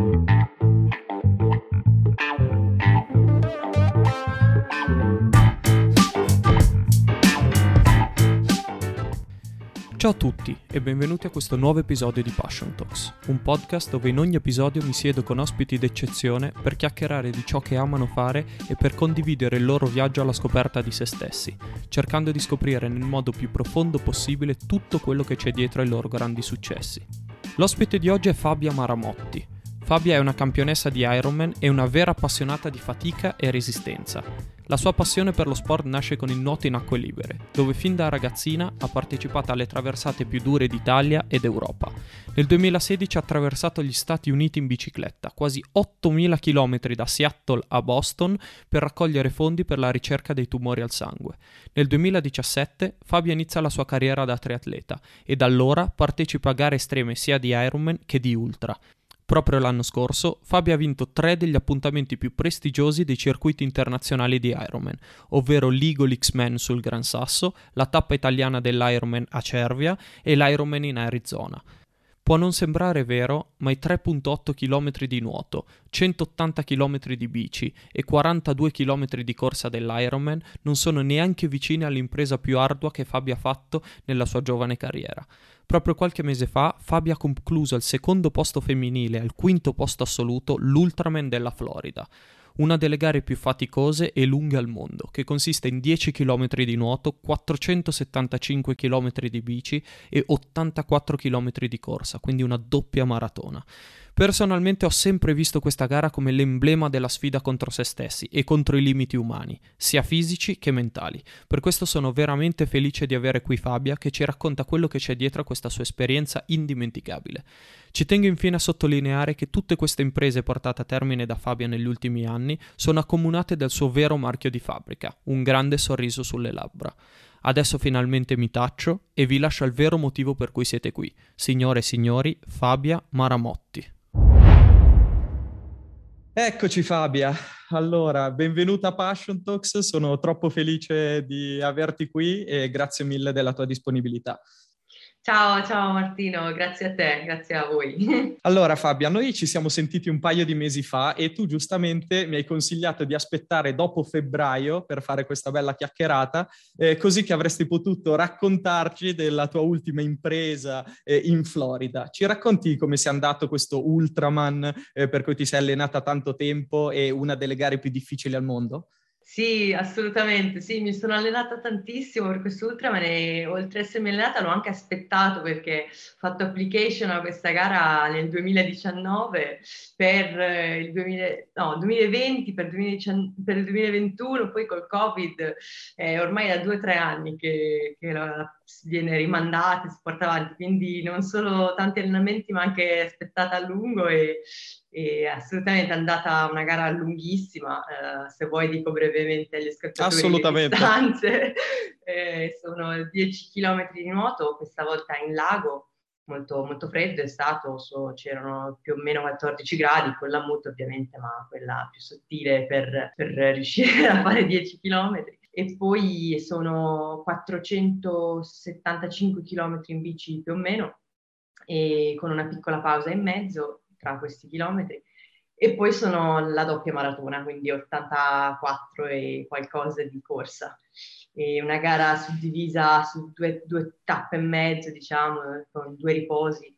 Ciao a tutti e benvenuti a questo nuovo episodio di Passion Talks, un podcast dove in ogni episodio mi siedo con ospiti d'eccezione per chiacchierare di ciò che amano fare e per condividere il loro viaggio alla scoperta di se stessi, cercando di scoprire nel modo più profondo possibile tutto quello che c'è dietro ai loro grandi successi. L'ospite di oggi è Fabia Maramotti. Fabia è una campionessa di Ironman e una vera appassionata di fatica e resistenza. La sua passione per lo sport nasce con il nuoto in acque libere, dove fin da ragazzina ha partecipato alle traversate più dure d'Italia ed Europa. Nel 2016 ha attraversato gli Stati Uniti in bicicletta, quasi 8.000 km da Seattle a Boston, per raccogliere fondi per la ricerca dei tumori al sangue. Nel 2017 Fabio inizia la sua carriera da triatleta e da allora partecipa a gare estreme sia di Ironman che di Ultra. Proprio l'anno scorso Fabio ha vinto tre degli appuntamenti più prestigiosi dei circuiti internazionali di Ironman, ovvero l'Eagle X-Men sul Gran Sasso, la tappa italiana dell'Ironman a Cervia e l'Ironman in Arizona. Può non sembrare vero, ma i 3.8 km di nuoto, 180 km di bici e 42 km di corsa dell'Ironman non sono neanche vicini all'impresa più ardua che Fabio ha fatto nella sua giovane carriera. Proprio qualche mese fa Fabio ha concluso al secondo posto femminile e al quinto posto assoluto l'Ultraman della Florida una delle gare più faticose e lunghe al mondo, che consiste in 10 km di nuoto, 475 km di bici e 84 km di corsa, quindi una doppia maratona. Personalmente ho sempre visto questa gara come l'emblema della sfida contro se stessi e contro i limiti umani, sia fisici che mentali. Per questo sono veramente felice di avere qui Fabia che ci racconta quello che c'è dietro a questa sua esperienza indimenticabile. Ci tengo infine a sottolineare che tutte queste imprese portate a termine da Fabia negli ultimi anni sono accomunate dal suo vero marchio di fabbrica, un grande sorriso sulle labbra. Adesso finalmente mi taccio e vi lascio al vero motivo per cui siete qui. Signore e signori, Fabia Maramotti. Eccoci Fabia, allora benvenuta a Passion Talks, sono troppo felice di averti qui e grazie mille della tua disponibilità. Ciao, ciao Martino, grazie a te, grazie a voi. Allora Fabia, noi ci siamo sentiti un paio di mesi fa e tu giustamente mi hai consigliato di aspettare dopo febbraio per fare questa bella chiacchierata, eh, così che avresti potuto raccontarci della tua ultima impresa eh, in Florida. Ci racconti come sia andato questo Ultraman eh, per cui ti sei allenata tanto tempo e una delle gare più difficili al mondo? Sì, assolutamente, sì, mi sono allenata tantissimo per questo Ultraman e oltre a essermi allenata l'ho anche aspettato perché ho fatto application a questa gara nel 2019 per eh, il 2000, no, 2020, per, 2019, per, il 2021, poi col Covid, eh, ormai da due o tre anni che, che la, viene rimandata, si porta avanti, quindi non solo tanti allenamenti ma anche aspettata a lungo e, e assolutamente andata una gara lunghissima, eh, se vuoi dico brevemente agli ascoltatori Assolutamente. le distanze, eh, sono 10 km di nuoto, questa volta in lago, molto, molto freddo, è stato, so, c'erano più o meno 14 gradi, con la muta ovviamente, ma quella più sottile per, per riuscire a fare 10 km e poi sono 475 km in bici più o meno, e con una piccola pausa in mezzo tra questi chilometri. E poi sono la doppia maratona, quindi 84 e qualcosa di corsa. E una gara suddivisa su due, due tappe e mezzo, diciamo, con due riposi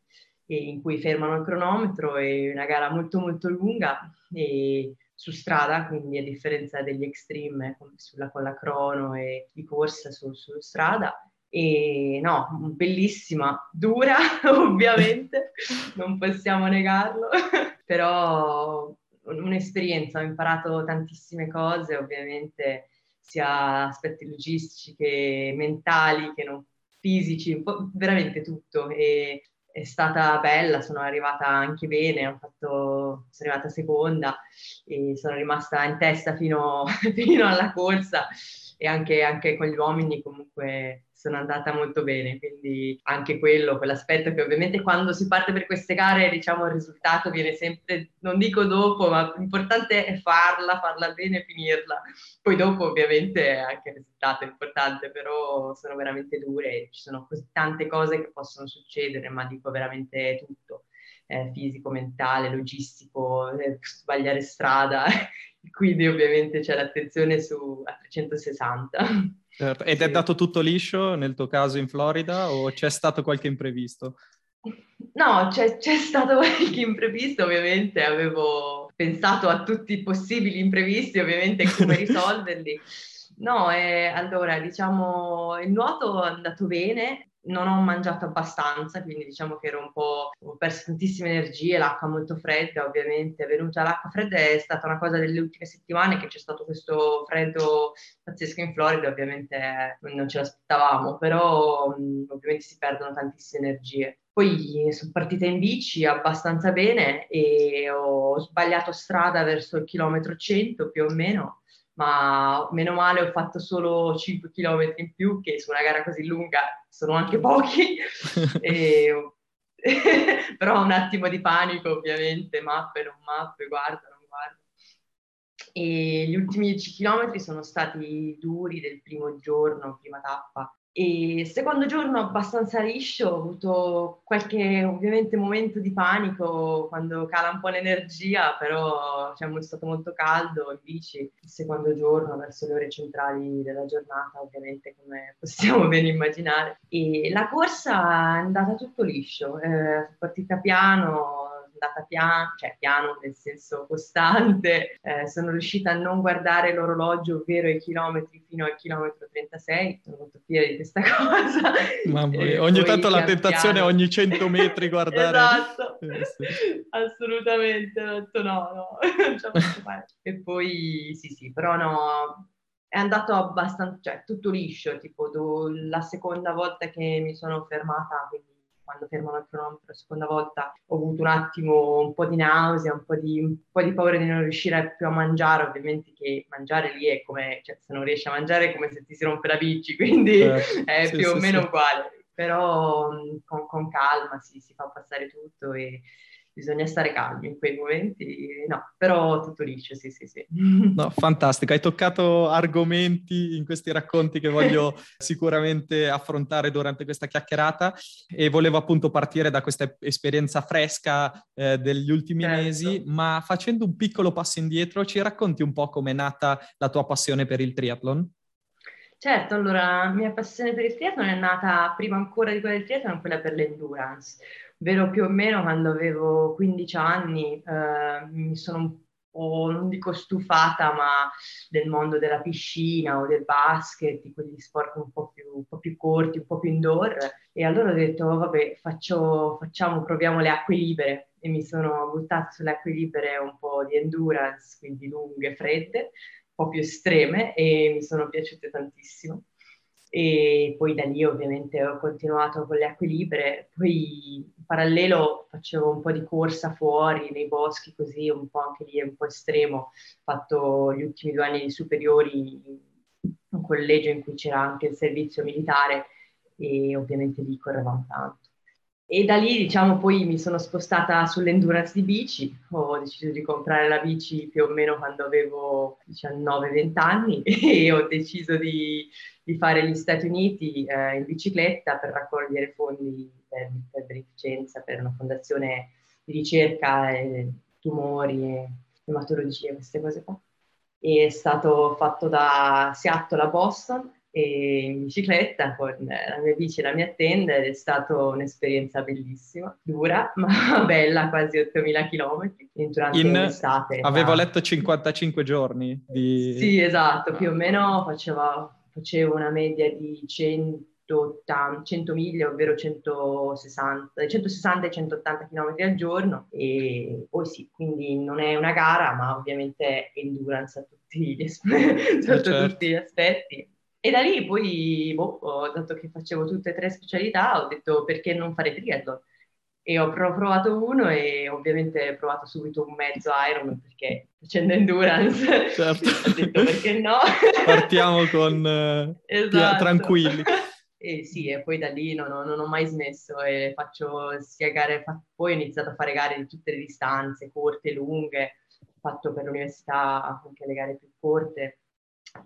in cui fermano il cronometro. È una gara molto molto lunga e su strada, quindi a differenza degli extreme sulla, con la crono e di corsa su, su strada. E no, bellissima, dura ovviamente, non possiamo negarlo, però un'esperienza, ho imparato tantissime cose, ovviamente sia aspetti logistici che mentali che non fisici, veramente tutto. E è stata bella, sono arrivata anche bene, fatto, sono arrivata seconda e sono rimasta in testa fino, fino alla corsa e anche, anche, con gli uomini comunque sono andata molto bene, quindi anche quello, quell'aspetto che ovviamente quando si parte per queste gare diciamo il risultato viene sempre, non dico dopo, ma l'importante è farla, farla bene e finirla. Poi dopo ovviamente anche il risultato è importante, però sono veramente dure, ci sono così tante cose che possono succedere, ma dico veramente tutto eh, fisico, mentale, logistico, eh, sbagliare strada, quindi ovviamente c'è l'attenzione su a 360. Certo. Ed sì. è dato tutto liscio nel tuo caso in Florida o c'è stato qualche imprevisto? No, c'è, c'è stato qualche imprevisto, ovviamente avevo pensato a tutti i possibili imprevisti, ovviamente come risolverli. No, eh, allora diciamo il nuoto è andato bene, non ho mangiato abbastanza, quindi diciamo che ero un po', ho perso tantissime energie, l'acqua molto fredda ovviamente, è venuta l'acqua fredda è stata una cosa delle ultime settimane che c'è stato questo freddo pazzesco in Florida, ovviamente non ce l'aspettavamo, però ovviamente si perdono tantissime energie. Poi sono partita in bici abbastanza bene e ho sbagliato strada verso il chilometro 100 più o meno, ma meno male ho fatto solo 5 km in più, che su una gara così lunga sono anche pochi. e, però un attimo di panico ovviamente, mappe, non mappe, guarda, non guarda. E gli ultimi 10 km sono stati duri del primo giorno, prima tappa, e secondo giorno abbastanza liscio, ho avuto qualche ovviamente momento di panico quando cala un po' l'energia, però cioè, è stato molto caldo in bici il secondo giorno verso le ore centrali della giornata, ovviamente come possiamo ben immaginare. E la corsa è andata tutto liscio, eh, sono partita piano, andata piano, cioè piano nel senso costante, eh, sono riuscita a non guardare l'orologio, ovvero i chilometri fino al chilometro 36, sono molto fiera di questa cosa. Mamma mia, ogni tanto la tentazione è ogni 100 metri guardare. esatto, eh, sì. assolutamente, ho detto no, no, non ce la posso fare. E poi sì, sì, però no, è andato abbastanza, cioè tutto liscio, tipo do, la seconda volta che mi sono fermata, quindi quando fermano il cronometro la seconda volta ho avuto un attimo un po' di nausea, un po' di, un po di paura di non riuscire più a mangiare, ovviamente che mangiare lì è come, cioè se non riesci a mangiare è come se ti si rompe la bici, quindi eh, è sì, più sì, o meno sì. uguale, però con, con calma si, si fa passare tutto e bisogna stare calmi in quei momenti, no, però tutto liscio, sì, sì, sì. No, fantastico, hai toccato argomenti in questi racconti che voglio sicuramente affrontare durante questa chiacchierata e volevo appunto partire da questa esperienza fresca eh, degli ultimi certo. mesi, ma facendo un piccolo passo indietro, ci racconti un po' come è nata la tua passione per il triathlon? Certo, allora la mia passione per il triathlon è nata prima ancora di quella del triathlon, quella per l'endurance Vero più o meno quando avevo 15 anni eh, mi sono un po', non dico stufata, ma del mondo della piscina o del basket, di quegli sport un po' più, un po più corti, un po' più indoor. E allora ho detto, vabbè, faccio, facciamo, proviamo le acque libere. E mi sono buttata sulle acque libere un po' di endurance, quindi lunghe, fredde, un po' più estreme e mi sono piaciute tantissimo e poi da lì ovviamente ho continuato con le acque poi in parallelo facevo un po' di corsa fuori nei boschi così, un po' anche lì un po' estremo, ho fatto gli ultimi due anni di superiori in un collegio in cui c'era anche il servizio militare e ovviamente lì correvamo tanto. E da lì, diciamo, poi mi sono spostata sull'endurance di bici, ho deciso di comprare la bici più o meno quando avevo 19-20 anni. E ho deciso di, di, fare gli Stati Uniti eh, in bicicletta per raccogliere fondi per, per beneficenza, per una fondazione di ricerca, eh, tumori, e ematologia, queste cose qua. E è stato fatto da Seattle a Boston in bicicletta con la mia bici e la mia tenda ed è stata un'esperienza bellissima, dura ma bella, quasi 8000 km durante in, l'estate. Avevo letto 55 giorni di... Sì, esatto, più o meno facevo, facevo una media di 180, 100 miglia, ovvero 160, 160 e 180 km al giorno e poi sì, quindi non è una gara ma ovviamente è endurance a tutti gli, sotto certo. tutti gli aspetti e da lì poi, boh, dato che facevo tutte e tre specialità, ho detto perché non fare triathlon? E ho provato uno e ovviamente ho provato subito un mezzo Iron perché facendo endurance certo. ho detto perché no. Partiamo con uh, esatto. tranquilli. E sì, e poi da lì non, non ho mai smesso e faccio sia gare, fa, poi ho iniziato a fare gare di tutte le distanze, corte, lunghe, ho fatto per l'università anche le gare più corte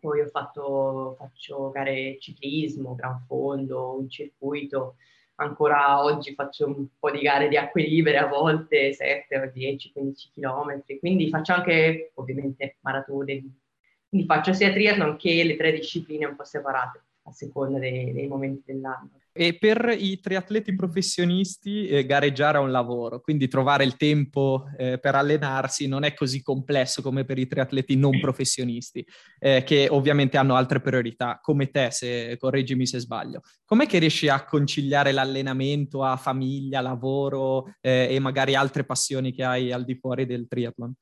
poi ho fatto, faccio gare ciclismo, gran fondo, un circuito, ancora oggi faccio un po' di gare di acque libere, a volte 7 o 10, 15 km, quindi faccio anche ovviamente maratone, quindi faccio sia triathlon che le tre discipline un po' separate a seconda dei, dei momenti dell'anno. E per i triatleti professionisti eh, gareggiare è un lavoro, quindi trovare il tempo eh, per allenarsi non è così complesso come per i triatleti non professionisti, eh, che ovviamente hanno altre priorità, come te, se correggimi se sbaglio. Com'è che riesci a conciliare l'allenamento a famiglia, lavoro eh, e magari altre passioni che hai al di fuori del triathlon?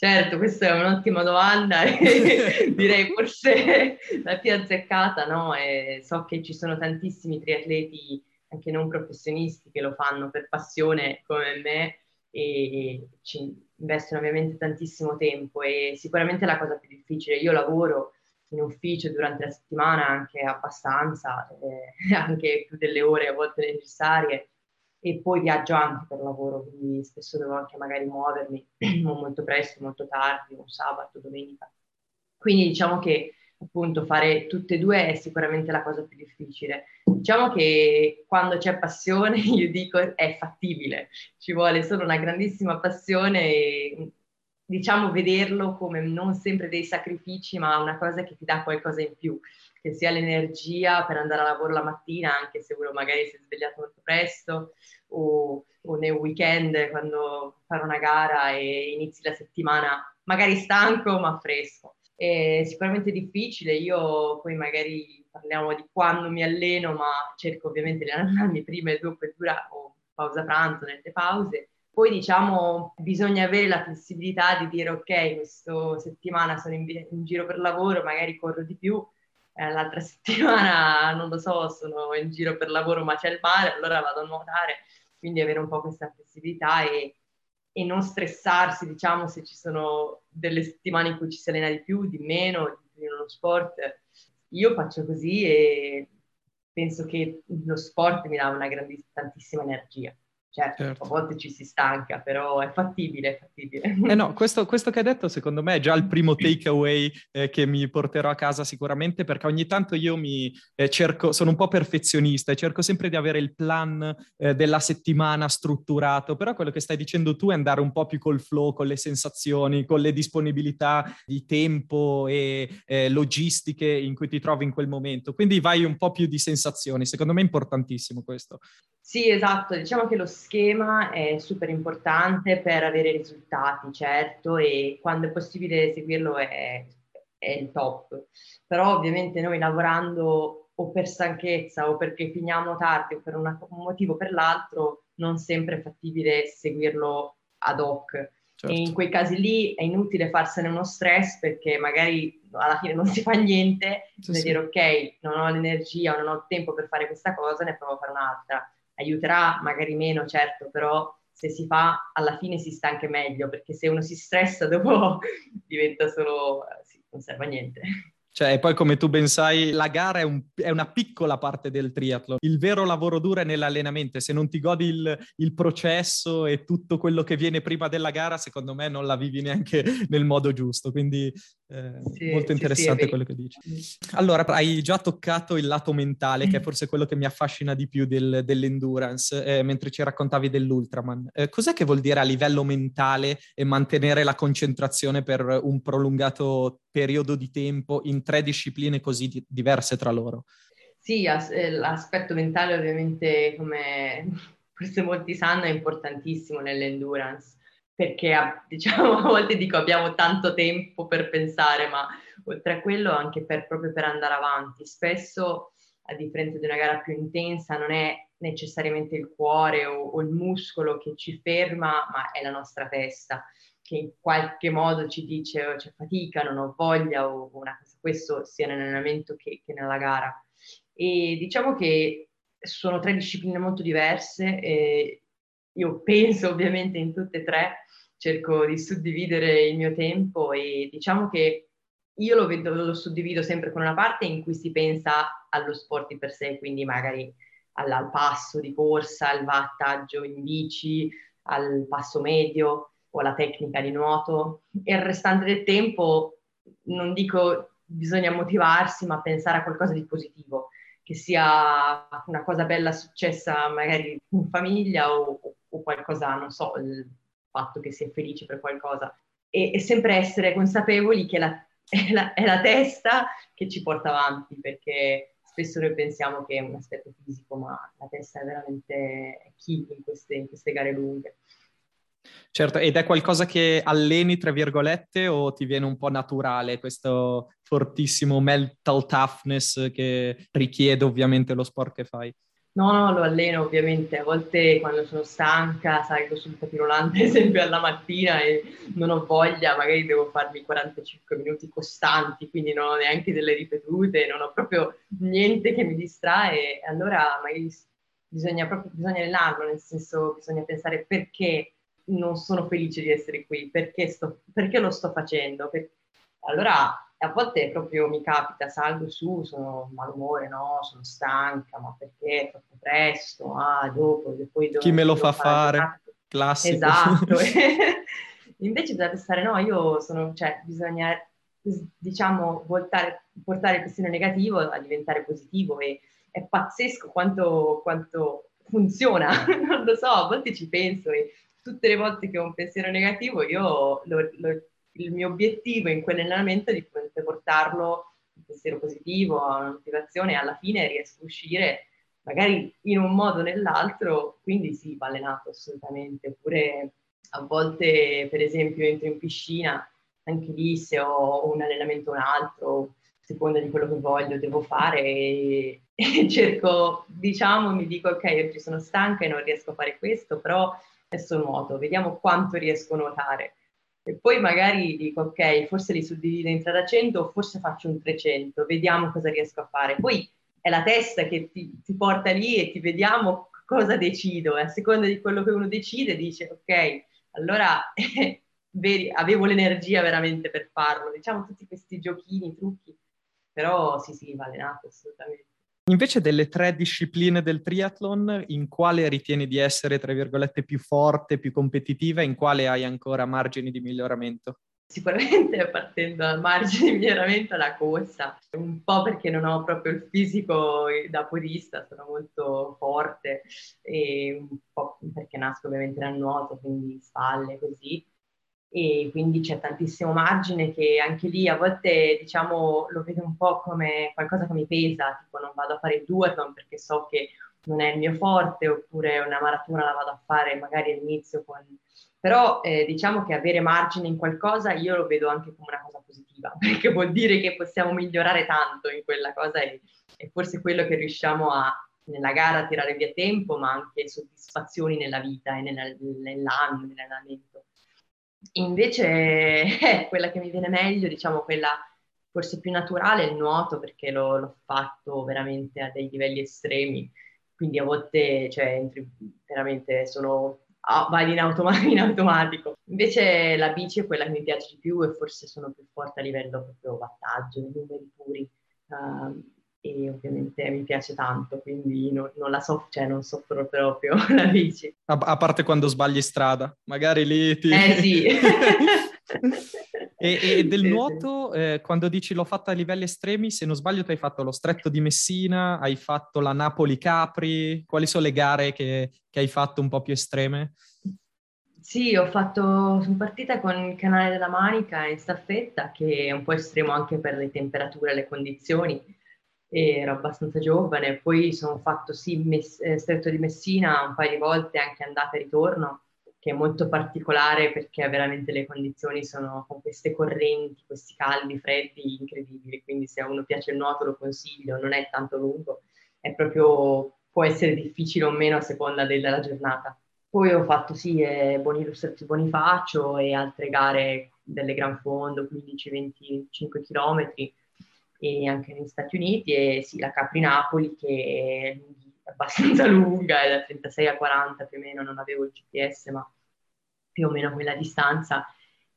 Certo, questa è un'ottima domanda e direi forse la più azzeccata, no? E so che ci sono tantissimi triatleti, anche non professionisti, che lo fanno per passione come me e ci investono ovviamente tantissimo tempo e sicuramente è la cosa più difficile. Io lavoro in ufficio durante la settimana anche abbastanza, eh, anche più delle ore a volte necessarie e poi viaggio anche per lavoro, quindi spesso devo anche magari muovermi molto presto, molto tardi, un sabato, domenica. Quindi diciamo che appunto fare tutte e due è sicuramente la cosa più difficile. Diciamo che quando c'è passione, io dico, è fattibile, ci vuole solo una grandissima passione e diciamo vederlo come non sempre dei sacrifici, ma una cosa che ti dà qualcosa in più che sia l'energia per andare a lavoro la mattina, anche se uno magari si è svegliato molto presto, o, o nel weekend quando fare una gara e inizi la settimana magari stanco ma fresco. È sicuramente difficile, io poi magari parliamo di quando mi alleno, ma cerco ovviamente di allenarmi prima e dopo e dura o pausa pranzo, nelle pause. Poi diciamo bisogna avere la flessibilità di dire ok, questa settimana sono in, in giro per lavoro, magari corro di più, eh, l'altra settimana, non lo so, sono in giro per lavoro ma c'è il mare, allora vado a nuotare, quindi avere un po' questa flessibilità e, e non stressarsi, diciamo, se ci sono delle settimane in cui ci si allena di più, di meno, di più in uno sport. Io faccio così e penso che lo sport mi dà una grandissima, tantissima energia. Certo, certo, a volte ci si stanca, però è fattibile, è fattibile. Eh no, questo, questo, che hai detto secondo me è già il primo takeaway eh, che mi porterò a casa sicuramente, perché ogni tanto io mi eh, cerco, sono un po' perfezionista e cerco sempre di avere il plan eh, della settimana strutturato, però quello che stai dicendo tu è andare un po' più col flow, con le sensazioni, con le disponibilità di tempo e eh, logistiche in cui ti trovi in quel momento. Quindi vai un po' più di sensazioni, secondo me è importantissimo questo. Sì, esatto, diciamo che lo schema è super importante per avere risultati, certo, e quando è possibile seguirlo è, è il top. Però ovviamente noi lavorando o per stanchezza o perché finiamo tardi o per una, un motivo o per l'altro, non sempre è fattibile seguirlo ad hoc. Certo. E in quei casi lì è inutile farsene uno stress perché magari alla fine non si fa niente, sì, sì. dire ok, non ho l'energia o non ho tempo per fare questa cosa, ne provo a fare un'altra aiuterà magari meno, certo, però se si fa alla fine si sta anche meglio, perché se uno si stressa dopo diventa solo, sì, non serve a niente. Cioè, poi come tu ben sai, la gara è, un, è, una piccola parte del triathlon. Il vero lavoro duro è nell'allenamento. Se non ti godi il, il, processo e tutto quello che viene prima della gara, secondo me non la vivi neanche nel modo giusto. Quindi eh, sì, molto interessante sì, quello che dici. Allora, hai già toccato il lato mentale, che è forse quello che mi affascina di più del, dell'endurance, eh, mentre ci raccontavi dell'ultraman. Eh, cos'è che vuol dire a livello mentale mantenere la concentrazione per un prolungato periodo di tempo in tre discipline così di- diverse tra loro? Sì, as- eh, l'aspetto mentale ovviamente, come forse molti sanno, è importantissimo nell'endurance perché diciamo, a volte dico abbiamo tanto tempo per pensare, ma oltre a quello anche per, proprio per andare avanti. Spesso, a differenza di una gara più intensa, non è necessariamente il cuore o, o il muscolo che ci ferma, ma è la nostra testa che in qualche modo ci dice oh, c'è fatica, non ho voglia o una cosa, questo sia nell'allenamento che, che nella gara. E diciamo che sono tre discipline molto diverse, e io penso ovviamente in tutte e tre, cerco di suddividere il mio tempo e diciamo che io lo, vedo, lo suddivido sempre con una parte in cui si pensa allo sport per sé, quindi magari al, al passo di corsa, al wattaggio in bici, al passo medio, o la tecnica di nuoto. E il restante del tempo non dico bisogna motivarsi, ma pensare a qualcosa di positivo che sia una cosa bella successa magari in famiglia o, o qualcosa, non so, il fatto che si è felice per qualcosa. E, e sempre essere consapevoli che la, è, la, è la testa che ci porta avanti, perché spesso noi pensiamo che è un aspetto fisico, ma la testa è veramente key in queste, in queste gare lunghe. Certo, ed è qualcosa che alleni, tra virgolette, o ti viene un po' naturale questo fortissimo mental toughness che richiede ovviamente lo sport che fai? No, no, lo alleno ovviamente. A volte quando sono stanca salgo sul tapirolante, ad esempio alla mattina e non ho voglia, magari devo farmi 45 minuti costanti, quindi non ho neanche delle ripetute, non ho proprio niente che mi distrae. Allora magari bisogna proprio bisogna allenarlo, nel senso bisogna pensare perché non sono felice di essere qui, perché, sto, perché lo sto facendo. Per... Allora a volte proprio mi capita, salgo su, sono malumore, no, sono stanca, ma perché è troppo presto, ah, dopo, poi Chi me lo fa fare? fare? Classico. Esatto. Invece bisogna pensare, no, io sono, cioè, bisogna, diciamo, voltare, portare il pensiero negativo a diventare positivo e è pazzesco quanto, quanto funziona, non lo so, a volte ci penso e tutte le volte che ho un pensiero negativo io lo, lo, il mio obiettivo in quell'allenamento è di portarlo un pensiero positivo, a una motivazione e alla fine riesco a uscire magari in un modo o nell'altro, quindi sì, va allenato assolutamente. Oppure a volte, per esempio, entro in piscina, anche lì se ho un allenamento o un altro, a seconda di quello che voglio, devo fare e, e cerco, diciamo, mi dico ok, oggi sono stanca e non riesco a fare questo, però adesso nuoto, vediamo quanto riesco a nuotare. E poi magari dico, ok, forse li suddivido in 300 o forse faccio un 300, vediamo cosa riesco a fare. Poi è la testa che ti, ti porta lì e ti vediamo cosa decido. E a seconda di quello che uno decide, dice, ok, allora veri, avevo l'energia veramente per farlo. Diciamo tutti questi giochini, trucchi, però sì, sì, va allenato assolutamente. Invece delle tre discipline del triathlon, in quale ritieni di essere, tra virgolette, più forte, più competitiva, in quale hai ancora margini di miglioramento? Sicuramente partendo dal margine di miglioramento la corsa, un po' perché non ho proprio il fisico da podista, sono molto forte e un po' perché nasco ovviamente dal nuoto, quindi spalle così, e quindi c'è tantissimo margine che anche lì a volte diciamo lo vedo un po' come qualcosa che mi pesa, tipo non vado a fare il duathlon perché so che non è il mio forte oppure una maratona la vado a fare magari all'inizio con... però eh, diciamo che avere margine in qualcosa io lo vedo anche come una cosa positiva perché vuol dire che possiamo migliorare tanto in quella cosa e, e forse quello che riusciamo a nella gara tirare via tempo ma anche soddisfazioni nella vita e nella, nell'anno, nell'allenamento. Invece eh, quella che mi viene meglio, diciamo quella forse più naturale, è il nuoto perché l'ho, l'ho fatto veramente a dei livelli estremi, quindi a volte cioè, entri, veramente sono ah, vai in, automa- in, automatico. Invece la bici è quella che mi piace di più e forse sono più forte a livello proprio wattaggio, numeri puri. Uh, e ovviamente mi piace tanto, quindi non, non la so, cioè non soffro proprio la bici. A, a, parte quando sbagli strada, magari lì ti... Eh sì. e, e, del nuoto. Eh, quando dici l'ho fatta a livelli estremi, se non sbaglio tu hai fatto lo stretto di Messina, hai fatto la Napoli-Capri, quali sono le gare che, che hai fatto un po' più estreme? Sì, ho fatto, sono partita con il canale della Manica in staffetta, che è un po' estremo anche per le temperature e le condizioni, ero abbastanza giovane, poi sono fatto sì Mess- eh, Stretto di Messina un paio di volte, anche andata e ritorno, che è molto particolare perché veramente le condizioni sono con queste correnti, questi caldi, freddi, incredibili, quindi se a uno piace il nuoto lo consiglio, non è tanto lungo, è proprio, può essere difficile o meno a seconda della giornata. Poi ho fatto sì eh, Bonifacio e altre gare delle Gran Fondo, 15-25 chilometri, e anche negli Stati Uniti e sì, la Capri-Napoli che è abbastanza lunga, è da 36 a 40 più o meno, non avevo il GPS ma più o meno quella distanza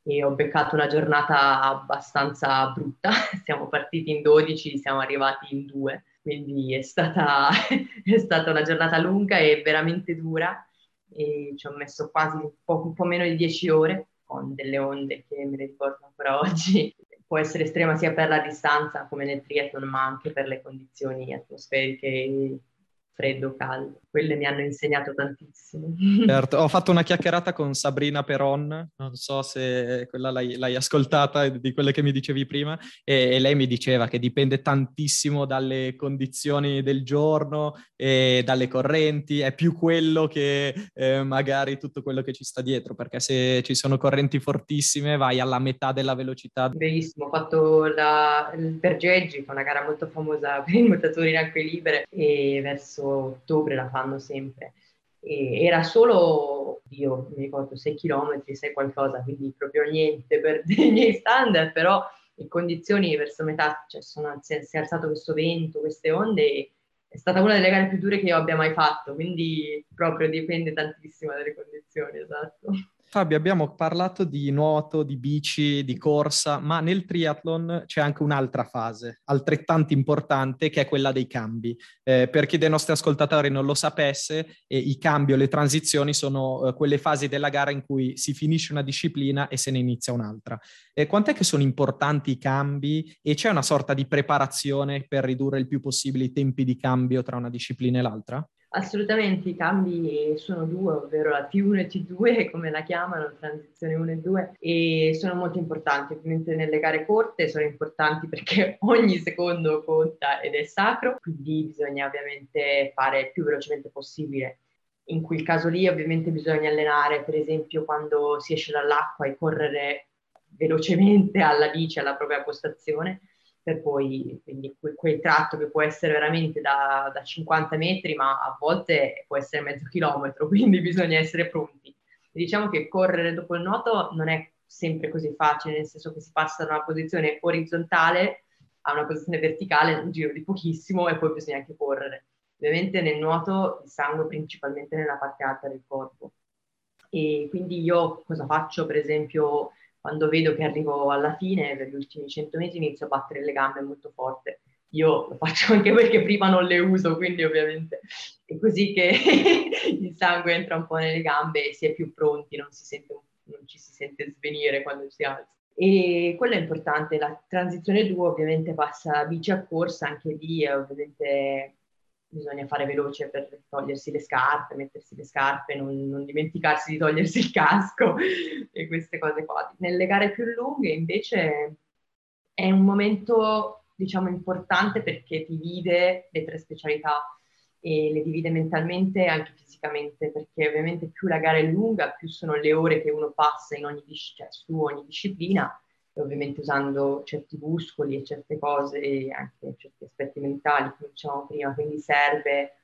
e ho beccato una giornata abbastanza brutta, siamo partiti in 12, siamo arrivati in 2, quindi è stata, è stata una giornata lunga e veramente dura e ci ho messo quasi un po', un po', meno di 10 ore con delle onde che me le ricordo ancora oggi può essere estrema sia per la distanza come nel triathlon, ma anche per le condizioni atmosferiche freddo, caldo. Quelle mi hanno insegnato tantissimo. Certo, ho fatto una chiacchierata con Sabrina Peron, non so se quella l'hai, l'hai ascoltata di quelle che mi dicevi prima, e, e, lei mi diceva che dipende tantissimo dalle condizioni del giorno e dalle correnti, è più quello che eh, magari tutto quello che ci sta dietro, perché se ci sono correnti fortissime vai alla metà della velocità. Benissimo, ho fatto la, il Bergeggi, che è una gara molto famosa per i nuotatori in acque libere, e verso verso ottobre la fanno sempre. E era solo, io mi ricordo, 6 km, 6 qualcosa, quindi proprio niente per i miei standard, però in condizioni verso metà, cioè sono, si, è, si è alzato questo vento, queste onde, è stata una delle gare più dure che io abbia mai fatto, quindi proprio dipende tantissimo dalle condizioni, esatto. Fabio, abbiamo parlato di nuoto, di bici, di corsa, ma nel triathlon c'è anche un'altra fase, altrettanto importante, che è quella dei cambi. Eh, per chi dei nostri ascoltatori non lo sapesse, eh, i cambi o le transizioni sono eh, quelle fasi della gara in cui si finisce una disciplina e se ne inizia un'altra. quant'è che sono importanti i cambi e c'è una sorta di preparazione per ridurre il più possibile i tempi di cambio tra una disciplina e l'altra? Assolutamente, i cambi sono due, ovvero la T1 e T2, come la chiamano, transizione 1 e 2, e sono molto importanti. Ovviamente nelle gare corte sono importanti perché ogni secondo conta ed è sacro, quindi bisogna ovviamente fare il più velocemente possibile. In quel caso lì ovviamente bisogna allenare, per esempio, quando si esce dall'acqua e correre velocemente alla bici, alla propria postazione, per poi, quindi quel tratto che può essere veramente da, da 50 metri, ma a volte può essere mezzo chilometro, quindi bisogna essere pronti. Diciamo che correre dopo il nuoto non è sempre così facile, nel senso che si passa da una posizione orizzontale a una posizione verticale un giro di pochissimo e poi bisogna anche correre. Ovviamente nel nuoto il sangue principalmente nella parte alta del corpo. E quindi io cosa faccio? Per esempio quando vedo che arrivo alla fine, per gli ultimi 100 metri, inizio a battere le gambe molto forte. Io lo faccio anche perché prima non le uso, quindi ovviamente è così che il sangue entra un po' nelle gambe e si è più pronti, non, si sente, non ci si sente svenire quando si alza. E quello è importante, la transizione 2 ovviamente passa bici a corsa, anche lì ovviamente bisogna fare veloce per togliersi le scarpe, mettersi le scarpe, non, non, dimenticarsi di togliersi il casco e queste cose qua. Nelle gare più lunghe invece è un momento, diciamo, importante perché divide le tre specialità e le divide mentalmente e anche fisicamente, perché ovviamente più la gara è lunga, più sono le ore che uno passa ogni, cioè, su ogni disciplina ovviamente usando certi muscoli e certe cose anche certi aspetti mentali, come dicevamo prima, quindi serve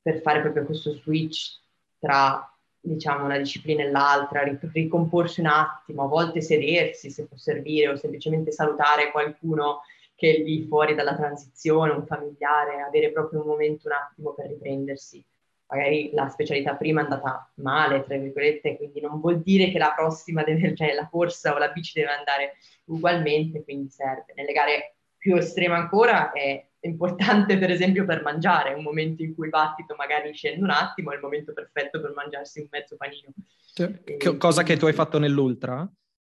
per fare proprio questo switch tra diciamo una disciplina e l'altra, ricomporsi un attimo, a volte sedersi se può servire o semplicemente salutare qualcuno che è lì fuori dalla transizione, un familiare, avere proprio un momento un attimo per riprendersi magari la specialità prima è andata male, tra virgolette, quindi non vuol dire che la prossima, deve, cioè la corsa o la bici deve andare ugualmente, quindi serve. Nelle gare più estreme ancora è importante per esempio per mangiare, un momento in cui il battito magari scende un attimo, è il momento perfetto per mangiarsi un mezzo panino. Cioè, e, cosa che tu hai fatto nell'ultra,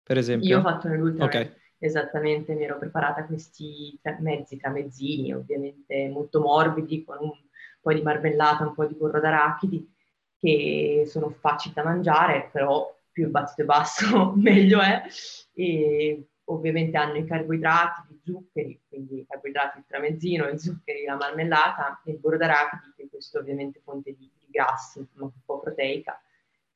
per esempio? Io ho fatto nell'ultra, okay. esattamente, mi ero preparata questi mezzi tramezzini, ovviamente molto morbidi, con un po' di marmellata, un po' di burro d'arachidi, che sono facili da mangiare, però più il battito è basso meglio è. E ovviamente hanno i carboidrati, gli zuccheri, quindi i carboidrati, il tramezzino, i zuccheri, la marmellata e il burro d'arachidi, che questo ovviamente è fonte di, di grassi, un po' proteica.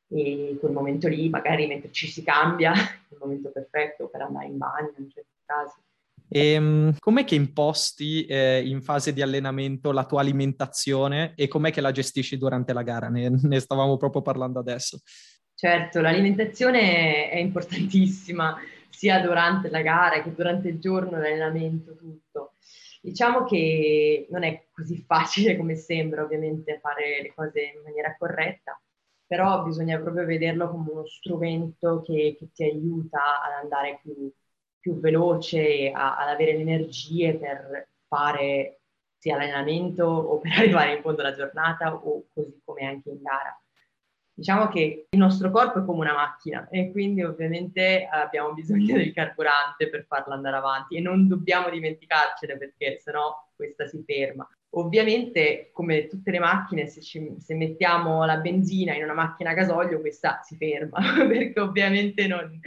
E quel momento lì, magari mentre ci si cambia, è il momento perfetto per andare in bagno in certi casi. E, ehm, com'è che imposti eh, in fase di allenamento la tua alimentazione e com'è che la gestisci durante la gara? Ne, ne stavamo proprio parlando adesso. Certo, l'alimentazione è importantissima sia durante la gara che durante il giorno l'allenamento, tutto. Diciamo che non è così facile come sembra ovviamente fare le cose in maniera corretta, però bisogna proprio vederlo come uno strumento che, che ti aiuta ad andare più, più veloce, a, ad avere le energie per fare sia l'allenamento o per arrivare in fondo alla giornata o così come anche in gara. Diciamo che il nostro corpo è come una macchina e quindi ovviamente abbiamo bisogno del carburante per farla andare avanti e non dobbiamo dimenticarcene perché sennò questa si ferma. Ovviamente, come tutte le macchine, se, ci, se, mettiamo la benzina in una macchina a gasolio, questa si ferma, perché ovviamente non,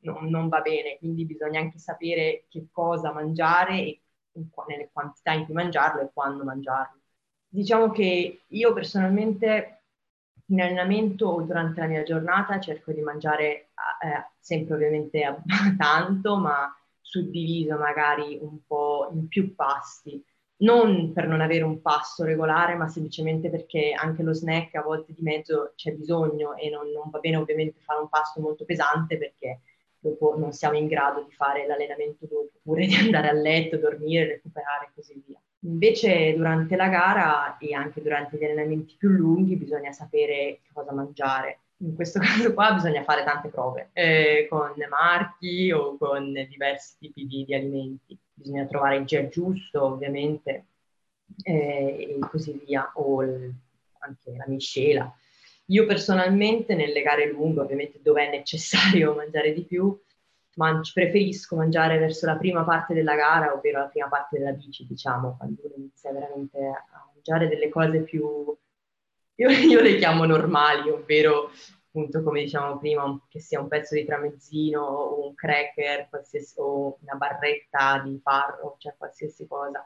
non, non, va bene. Quindi bisogna anche sapere che cosa mangiare e nelle quantità in cui mangiarlo e quando mangiarlo. Diciamo che io personalmente in allenamento o durante la mia giornata cerco di mangiare eh, sempre ovviamente tanto, ma suddiviso magari un po' in più pasti non per non avere un passo regolare, ma semplicemente perché anche lo snack a volte di mezzo c'è bisogno e non, non, va bene ovviamente fare un pasto molto pesante perché dopo non siamo in grado di fare l'allenamento dopo, oppure di andare a letto, dormire, recuperare e così via. Invece durante la gara e anche durante gli allenamenti più lunghi bisogna sapere cosa mangiare. In questo caso qua bisogna fare tante prove eh, con marchi o con diversi tipi di, di alimenti bisogna trovare il gel giusto ovviamente eh, e così via, o il, anche la miscela. Io personalmente nelle gare lunghe, ovviamente dove è necessario mangiare di più, man- preferisco mangiare verso la prima parte della gara, ovvero la prima parte della bici, diciamo, quando uno inizia veramente a mangiare delle cose più, io, io le chiamo normali, ovvero appunto come diciamo prima, che sia un pezzo di tramezzino o un cracker o una barretta di farro, cioè qualsiasi cosa,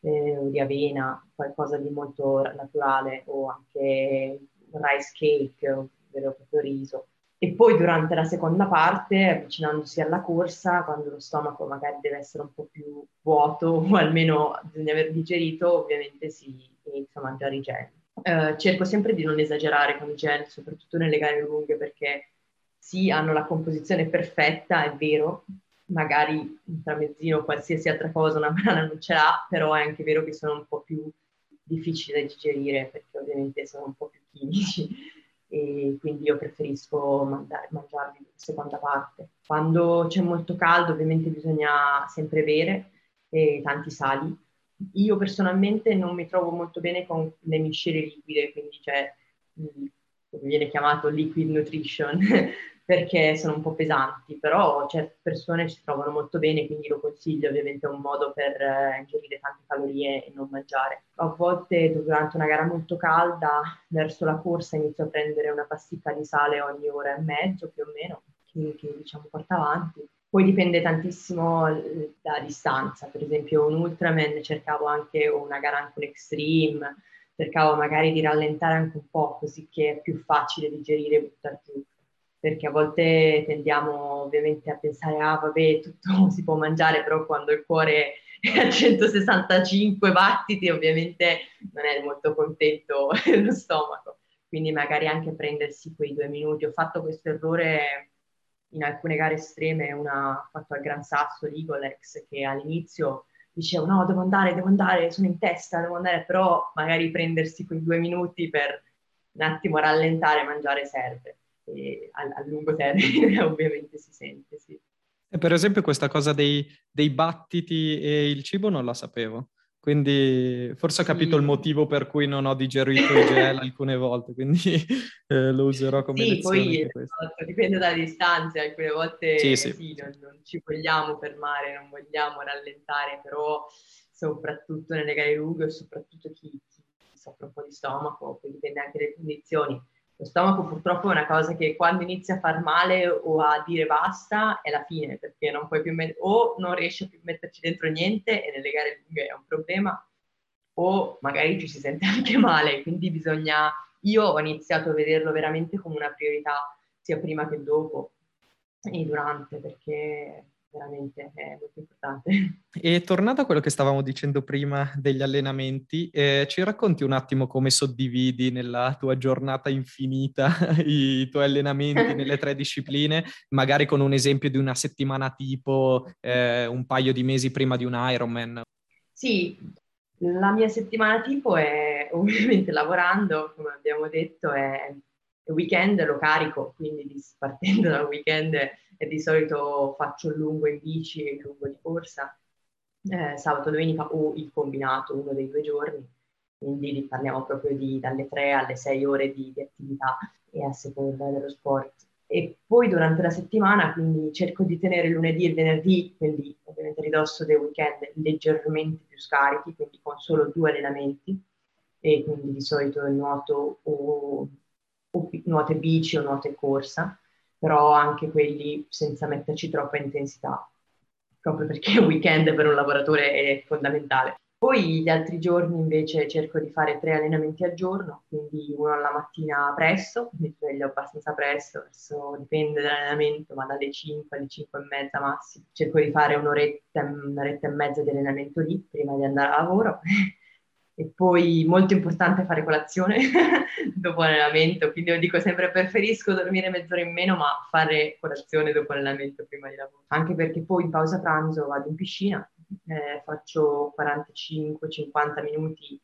eh, o di avena, qualcosa di molto naturale o anche rice cake, ovvero proprio riso. E poi durante la seconda parte, avvicinandosi alla corsa, quando lo stomaco magari deve essere un po' più vuoto o almeno bisogna aver digerito, ovviamente si inizia a mangiare i gel. Eh, cerco sempre di non esagerare con i gel, soprattutto nelle gare lunghe, perché sì, hanno la composizione perfetta, è vero, magari un tramezzino o qualsiasi altra cosa, una banana non ce l'ha, però è anche vero che sono un po' più difficili da digerire, perché ovviamente sono un po' più chimici e quindi io preferisco mandare, mangiarli in seconda parte. Quando c'è molto caldo ovviamente bisogna sempre bere e tanti sali, io personalmente non mi trovo molto bene con le miscele liquide, quindi come viene chiamato liquid nutrition, perché sono un po' pesanti, però certe persone ci trovano molto bene, quindi lo consiglio, ovviamente è un modo per eh, ingerire tante calorie e non mangiare. A volte durante una gara molto calda, verso la corsa inizio a prendere una pasticca di sale ogni ora e mezzo più o meno, che, che diciamo porta avanti poi dipende tantissimo da distanza, per esempio un Ultraman cercavo anche una gara anche un Extreme, cercavo magari di rallentare anche un po' così che è più facile digerire e buttare giù, perché a volte tendiamo ovviamente a pensare ah vabbè tutto si può mangiare, però quando il cuore è a 165 battiti ovviamente non è molto contento lo stomaco, quindi magari anche prendersi quei due minuti. Ho fatto questo errore in alcune gare estreme, una fatto al Gran Sasso, l'Igolex, che all'inizio diceva no, devo andare, devo andare, sono in testa, devo andare, però magari prendersi quei due minuti per un attimo rallentare mangiare serve. E a, a lungo termine ovviamente si sente, sì. E per esempio questa cosa dei, dei battiti e il cibo non la sapevo. Quindi forse ho capito sì. il motivo per cui non ho digerito i gel alcune volte, quindi eh, lo userò come sì, poi esatto, dipende dalle distanze, alcune volte sì, sì. sì non, non, ci vogliamo fermare, non vogliamo rallentare, però soprattutto nelle gare lunghe, soprattutto chi, chi soffre un po' di stomaco, poi dipende anche dalle condizioni lo stomaco purtroppo è una cosa che quando inizia a far male o a dire basta è la fine, perché non puoi più met- o non riesci a più metterci dentro niente e nelle gare lunghe è un problema, o magari ci si sente anche male, quindi bisogna... Io ho iniziato a vederlo veramente come una priorità sia prima che dopo e durante, perché veramente è molto importante. E tornando a quello che stavamo dicendo prima degli allenamenti, eh, ci racconti un attimo come suddividi nella tua giornata infinita i tuoi allenamenti nelle tre discipline, magari con un esempio di una settimana tipo, eh, un paio di mesi prima di un Ironman? Sì, la mia settimana tipo è ovviamente lavorando, come abbiamo detto, è il weekend lo carico, quindi partendo dal weekend e di solito faccio il lungo in bici e il lungo di corsa, eh, sabato, domenica o il combinato, uno dei due giorni. quindi parliamo proprio di dalle 3 alle 6 ore di, di attività e a seconda dello sport. E poi durante la settimana, quindi cerco di tenere lunedì e venerdì, quelli ovviamente ridosso dei weekend, leggermente più scarichi, quindi con solo due allenamenti, e quindi di solito nuoto o, o nuoto e bici o nuoto e corsa, però anche quelli senza metterci troppa intensità, proprio perché il weekend per un lavoratore è fondamentale. Poi gli altri giorni invece cerco di fare tre allenamenti al giorno, quindi uno alla mattina presto, mi sveglio abbastanza presto, verso, dipende dall'allenamento, ma dalle 5 alle 5 e mezza massimo. Cerco di fare un'oretta, un'oretta e mezza di allenamento lì prima di andare a lavoro e poi molto importante fare colazione dopo allenamento, quindi io dico sempre preferisco dormire mezz'ora in meno ma fare colazione dopo allenamento prima di lavoro, anche perché poi in pausa pranzo vado in piscina, eh, faccio 45-50 minuti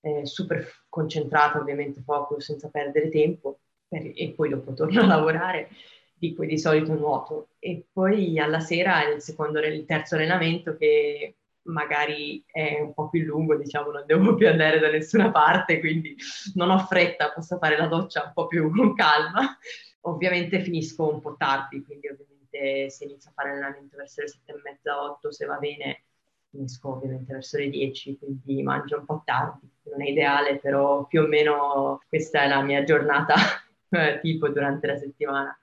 eh, super concentrata ovviamente focus senza perdere tempo per, e poi dopo torno a lavorare di cui di solito nuoto. E poi alla sera il secondo il terzo allenamento che magari è un po' più lungo, diciamo, non devo più andare da nessuna parte, quindi non ho fretta, posso fare la doccia un po' più con calma. Ovviamente finisco un po' tardi, quindi ovviamente se inizio a fare allenamento verso le sette e mezza, otto, se va bene, finisco ovviamente verso le dieci, quindi mangio un po' tardi, non è ideale, però più o meno questa è la mia giornata tipo durante la settimana.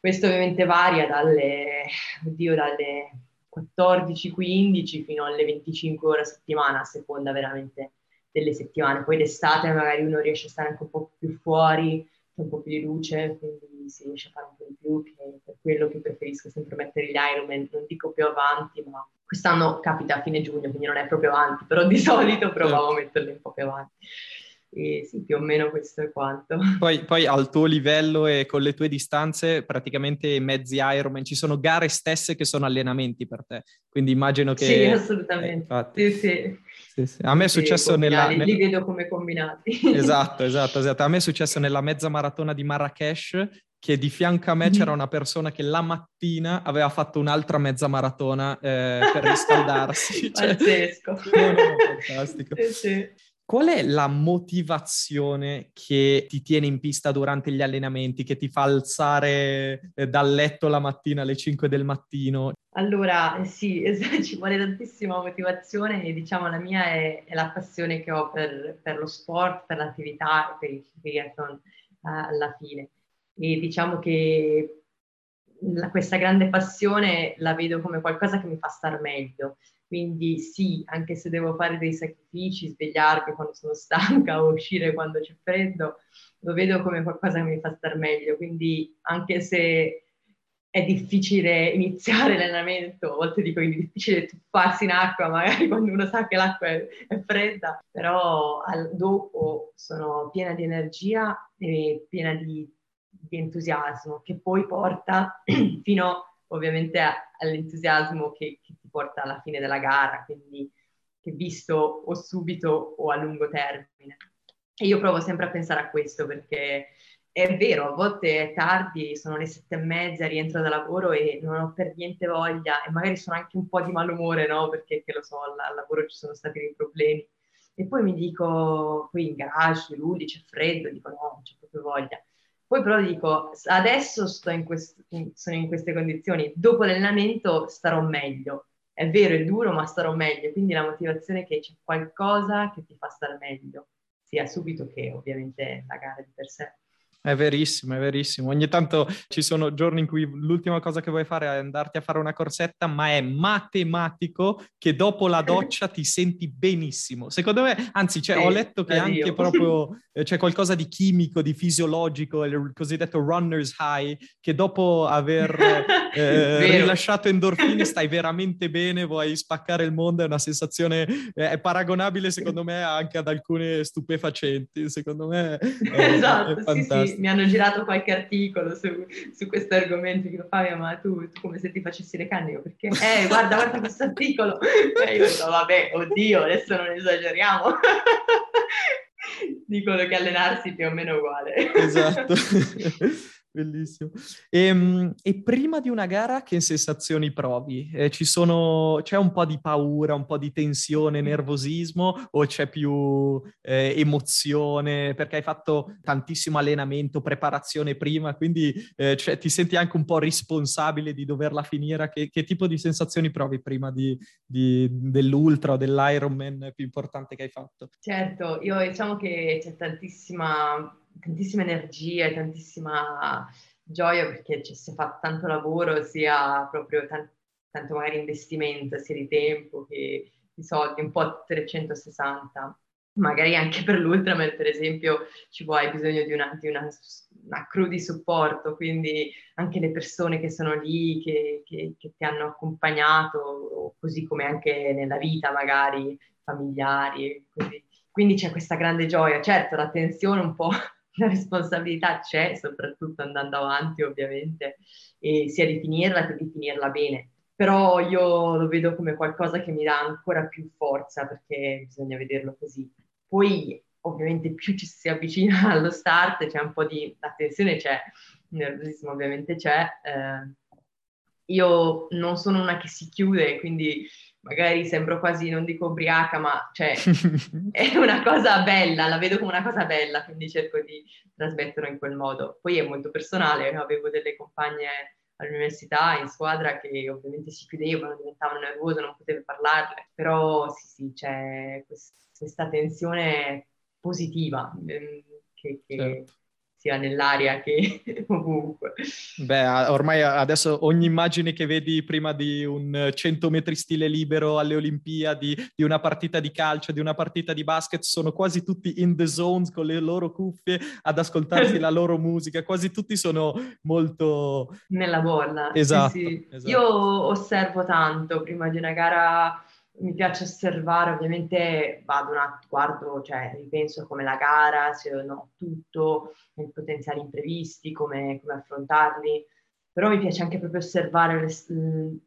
Questo ovviamente varia dalle, oddio, dalle 14-15 fino alle 25 ore a settimana, a seconda veramente delle settimane. Poi d'estate magari uno riesce a stare anche un po' più fuori, c'è un po' più di luce, quindi si riesce a fare un po' di più, che per quello che preferisco sempre mettere gli Ironman, non dico più avanti, ma quest'anno capita a fine giugno, quindi non è proprio avanti, però di solito provavo a metterli un po' più avanti. E sì, più o meno questo è quanto. Poi, poi, al tuo livello e con le tue distanze, praticamente mezzi Ironman, ci sono gare stesse che sono allenamenti per te, quindi immagino che... Sì, assolutamente. Eh, sì, sì. Sì, sì. A me è successo nella... Li vedo come combinati. Esatto, esatto, esatto. A me è successo nella mezza maratona di Marrakesh, che di fianco a me c'era una persona che la mattina aveva fatto un'altra mezza maratona eh, per riscaldarsi. cioè... Pazzesco. No, no, fantastico. Sì, sì. Qual è la motivazione che ti tiene in pista durante gli allenamenti, che ti fa alzare eh, dal letto la mattina alle 5 del mattino? Allora, sì, ci vuole tantissima motivazione e diciamo la mia è, è la passione che ho per, per, lo sport, per l'attività e per il triathlon uh, alla fine. E diciamo che la, questa grande passione la vedo come qualcosa che mi fa star meglio quindi sì, anche se devo fare dei sacrifici, svegliarmi quando sono stanca o uscire quando c'è freddo, lo vedo come qualcosa che mi fa star meglio. Quindi anche se è difficile iniziare l'allenamento, a volte dico è difficile tuffarsi in acqua, magari quando uno sa che l'acqua è, è fredda, però al, dopo sono piena di energia e piena di, di entusiasmo che poi porta fino ovviamente all'entusiasmo che, che ti porta alla fine della gara, quindi che visto o subito o a lungo termine. E io provo sempre a pensare a questo perché è vero, a volte è tardi, sono le sette e mezza, rientro da lavoro e non ho per niente voglia e magari sono anche un po' di malumore, no? Perché lo so, al, lavoro ci sono stati dei problemi. E poi mi dico, poi in garage, ludi, c'è freddo, dico no, non c'è proprio voglia. Poi però dico, adesso in quest- sono in queste condizioni, dopo l'allenamento starò meglio. È vero, è duro, ma starò meglio. Quindi la motivazione è che c'è qualcosa che ti fa stare meglio, sia subito che ovviamente la gara di per sé. È verissimo, è verissimo. Ogni tanto ci sono giorni in cui l'ultima cosa che vuoi fare è andarti a fare una corsetta, ma è matematico che dopo la doccia ti senti benissimo. Secondo me, anzi, cioè, sì, ho letto che anche io. proprio eh, c'è qualcosa di chimico, di fisiologico, il cosiddetto runner's high, che dopo aver eh, rilasciato endorfine stai veramente bene, vuoi spaccare il mondo, è una sensazione, eh, è paragonabile secondo me anche ad alcune stupefacenti. Secondo me è, esatto, è fantastico. Sì, sì mi hanno girato qualche articolo su, su questo argomento. Dico, Fabio, ma tu, tu, come se ti facessi le canne? Io, perché? Eh, guarda, guarda questo articolo. E io dico, vabbè, oddio, adesso non esageriamo. Dicono che allenarsi più o meno uguale. Esatto. Bellissimo. E, ehm, e, prima di una gara che sensazioni provi? Eh, sono, c'è un po' di paura, un po' di tensione, nervosismo o c'è più eh, emozione? Perché hai fatto tantissimo allenamento, preparazione prima, quindi eh, cioè, ti senti anche un po' responsabile di doverla finire. Che, che tipo di sensazioni provi prima di, di, dell'ultra o dell'Ironman più importante che hai fatto? Certo, io diciamo che c'è tantissima tantissima energia e tantissima gioia perché cioè, si è fatto tanto lavoro, sia proprio tan- tanto magari investimento, sia di tempo che di soldi, un po' 360. Magari anche per l'Ultraman, per esempio, ci vuoi bisogno di una, di una, una crew di supporto, quindi anche le persone che sono lì, che, che, che ti hanno accompagnato, così come anche nella vita, magari familiari. Così. Quindi c'è questa grande gioia, certo, la tensione un po' la responsabilità c'è, soprattutto andando avanti ovviamente, e sia di finirla che di finirla bene. Però io lo vedo come qualcosa che mi dà ancora più forza perché bisogna vederlo così. Poi ovviamente più ci si avvicina allo start c'è un po' di attenzione, c'è, il nervosismo ovviamente c'è. Eh, io non sono una che si chiude, quindi magari sembro quasi, non dico ubriaca, ma cioè, è una cosa bella, la vedo come una cosa bella, quindi cerco di trasmetterlo in quel modo. Poi è molto personale, avevo delle compagne all'università, in squadra, che ovviamente si chiudevano, diventavano nervose, non potevo parlarle, però sì, sì, c'è questa tensione positiva ehm, che, che certo sia nell'aria che ovunque. Beh, ormai adesso ogni immagine che vedi prima di un 100 metri stile libero alle Olimpiadi, di una partita di calcio, di una partita di basket, sono quasi tutti in the zone con le loro cuffie ad ascoltarsi la loro musica, quasi tutti sono molto... Nella bolla. Esatto, sì, sì. esatto. Io osservo tanto prima di una gara mi piace osservare, ovviamente vado un attimo, guardo, cioè ripenso come la gara, se no tutto, i potenziali imprevisti, come, come, affrontarli, però mi piace anche proprio osservare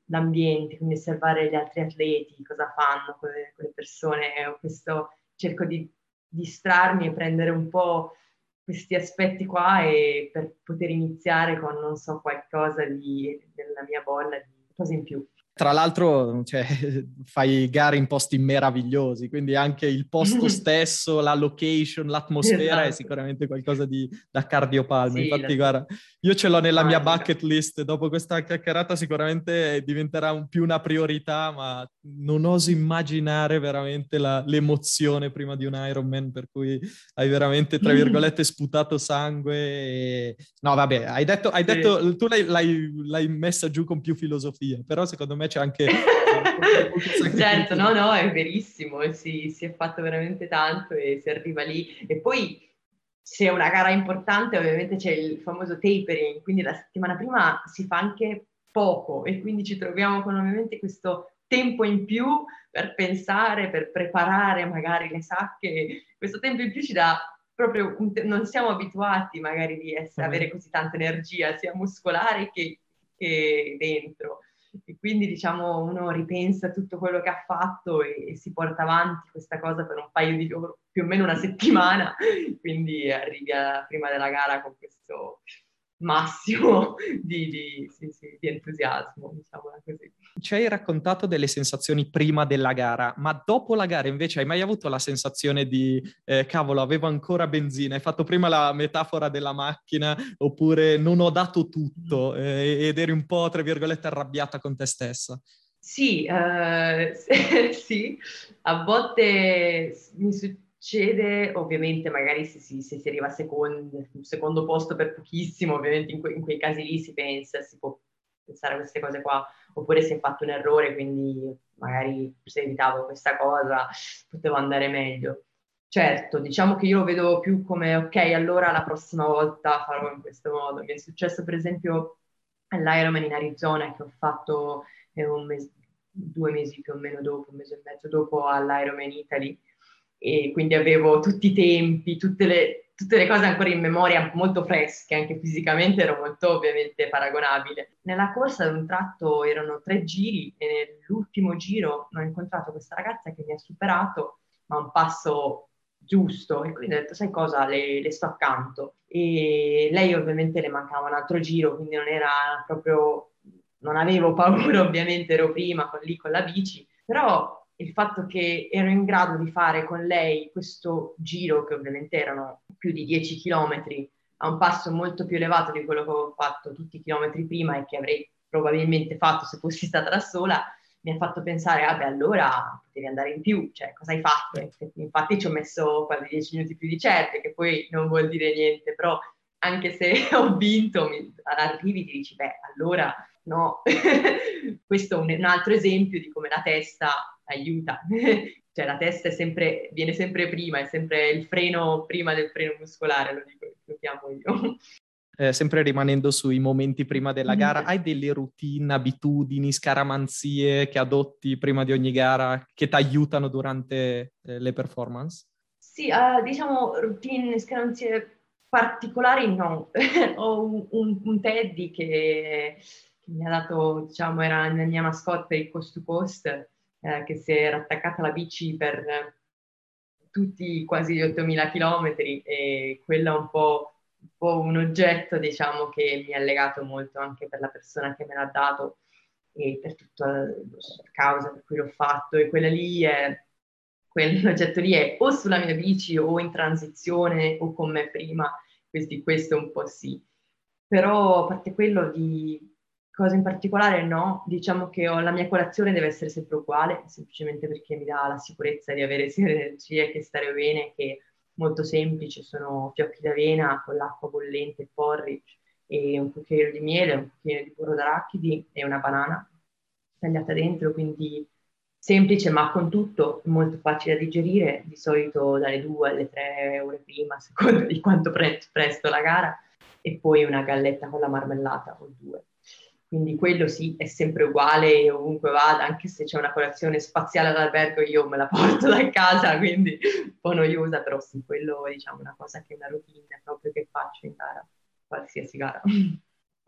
l'ambiente, quindi osservare gli altri atleti, cosa fanno quelle, quelle persone, questo, cerco di distrarmi e prendere un po' questi aspetti qua e per poter iniziare con, non so, qualcosa di, della mia bolla, di cose in più. Tra l'altro, cioè, fai gare in posti meravigliosi, quindi anche il posto stesso, la location, l'atmosfera esatto. è sicuramente qualcosa di, da cardiopalma. Sì, Infatti, la... guarda, io ce l'ho nella mia bucket list, dopo questa chiacchierata sicuramente diventerà un, più una priorità, ma non oso immaginare veramente la, l'emozione prima di un Ironman, per cui hai veramente, tra virgolette, sputato sangue. E... No, vabbè, hai detto, hai detto sì. tu l'hai, l'hai, l'hai messa giù con più filosofia, però secondo me me c'è anche... certo, no, no, è verissimo, si, si è fatto veramente tanto e si arriva lì. E poi se è una gara importante ovviamente c'è il famoso tapering, quindi la settimana prima si fa anche poco e quindi ci troviamo con ovviamente questo tempo in più per pensare, per preparare magari le sacche. Questo tempo in più ci dà proprio, te- non siamo abituati magari di essere, avere così tanta energia, sia muscolare che, che dentro e quindi diciamo uno ripensa tutto quello che ha fatto e, e, si porta avanti questa cosa per un paio di giorni, più o meno una settimana, quindi arrivi a, prima della gara con questo massimo di, di, sì, sì, di entusiasmo, diciamo così. Ci hai raccontato delle sensazioni prima della gara, ma dopo la gara invece hai mai avuto la sensazione di eh, cavolo, avevo ancora benzina? Hai fatto prima la metafora della macchina oppure non ho dato tutto eh, ed eri un po', tra virgolette, arrabbiata con te stessa? Sì, uh, sì, a volte mi succede succede, ovviamente magari se si, se si arriva a secondo, secondo posto per pochissimo, ovviamente in, que, in, quei casi lì si pensa, si può pensare a queste cose qua, oppure si è fatto un errore, quindi magari se evitavo questa cosa potevo andare meglio. Certo, diciamo che io lo vedo più come ok, allora la prossima volta farò in questo modo. Mi è successo per esempio all'Ironman in Arizona che ho fatto eh, mese, due mesi più o meno dopo, un mese e mezzo dopo all'Ironman Italy, e quindi avevo tutti i tempi, tutte le, tutte le cose ancora in memoria molto fresche, anche fisicamente ero molto ovviamente paragonabile. Nella corsa ad un tratto erano tre giri e nell'ultimo giro ho incontrato questa ragazza che mi ha superato, ma un passo giusto. E quindi ho detto, sai cosa, le, le sto accanto. E lei ovviamente le mancava un altro giro, quindi non era proprio, non avevo paura ovviamente, ero prima con, lì con la bici, però il fatto che ero in grado di fare con lei questo giro, che ovviamente erano più di 10 chilometri, a un passo molto più elevato di quello che avevo fatto tutti i chilometri prima e che avrei probabilmente fatto se fossi stata da sola, mi ha fatto pensare, vabbè, allora potevi andare in più, cioè cosa hai fatto? Infatti ci ho messo quasi 10 minuti più di certe, che poi non vuol dire niente, però anche se ho vinto, mi, arrivi e ti dici, beh, allora no. Questo è un, un altro esempio di come la testa aiuta. cioè la testa sempre, viene sempre prima, è sempre il freno prima del freno muscolare, lo dico, lo chiamo io. Eh, sempre rimanendo sui momenti prima della gara, hai delle routine, abitudini, scaramanzie che adotti prima di ogni gara che ti aiutano durante eh, le performance? Sì, uh, diciamo routine, scaramanzie particolari no. Ho un, un, un Teddy che, che, mi ha dato, diciamo, era la mia mascotte il cost to coast, eh, che si era attaccata alla bici per tutti quasi gli 8000 km e quello è un po', un po' un oggetto, diciamo, che mi ha legato molto anche per la persona che me l'ha dato e per tutta la causa per cui l'ho fatto e quella lì è quell'oggetto lì è o sulla mia bici o in transizione o con me prima, quindi questo un po' sì. Però a parte quello di cose in particolare no, diciamo che ho, la mia colazione deve essere sempre uguale, semplicemente perché mi dà la sicurezza di avere sia energie che stare bene, che molto semplice, sono fiocchi d'avena con l'acqua bollente, porridge e un cucchiaio di miele, un cucchiaio di burro d'arachidi e una banana tagliata dentro, quindi semplice ma con tutto molto facile da digerire, di solito dalle 2 alle 3 ore prima, a seconda di quanto pre- presto la gara, e poi una galletta con la marmellata o due. Quindi quello sì, è sempre uguale ovunque vada, anche se c'è una colazione spaziale all'albergo, io me la porto da casa, quindi un po' noiosa, però sì, quello diciamo, è una cosa che è una routine proprio che faccio in gara, qualsiasi gara.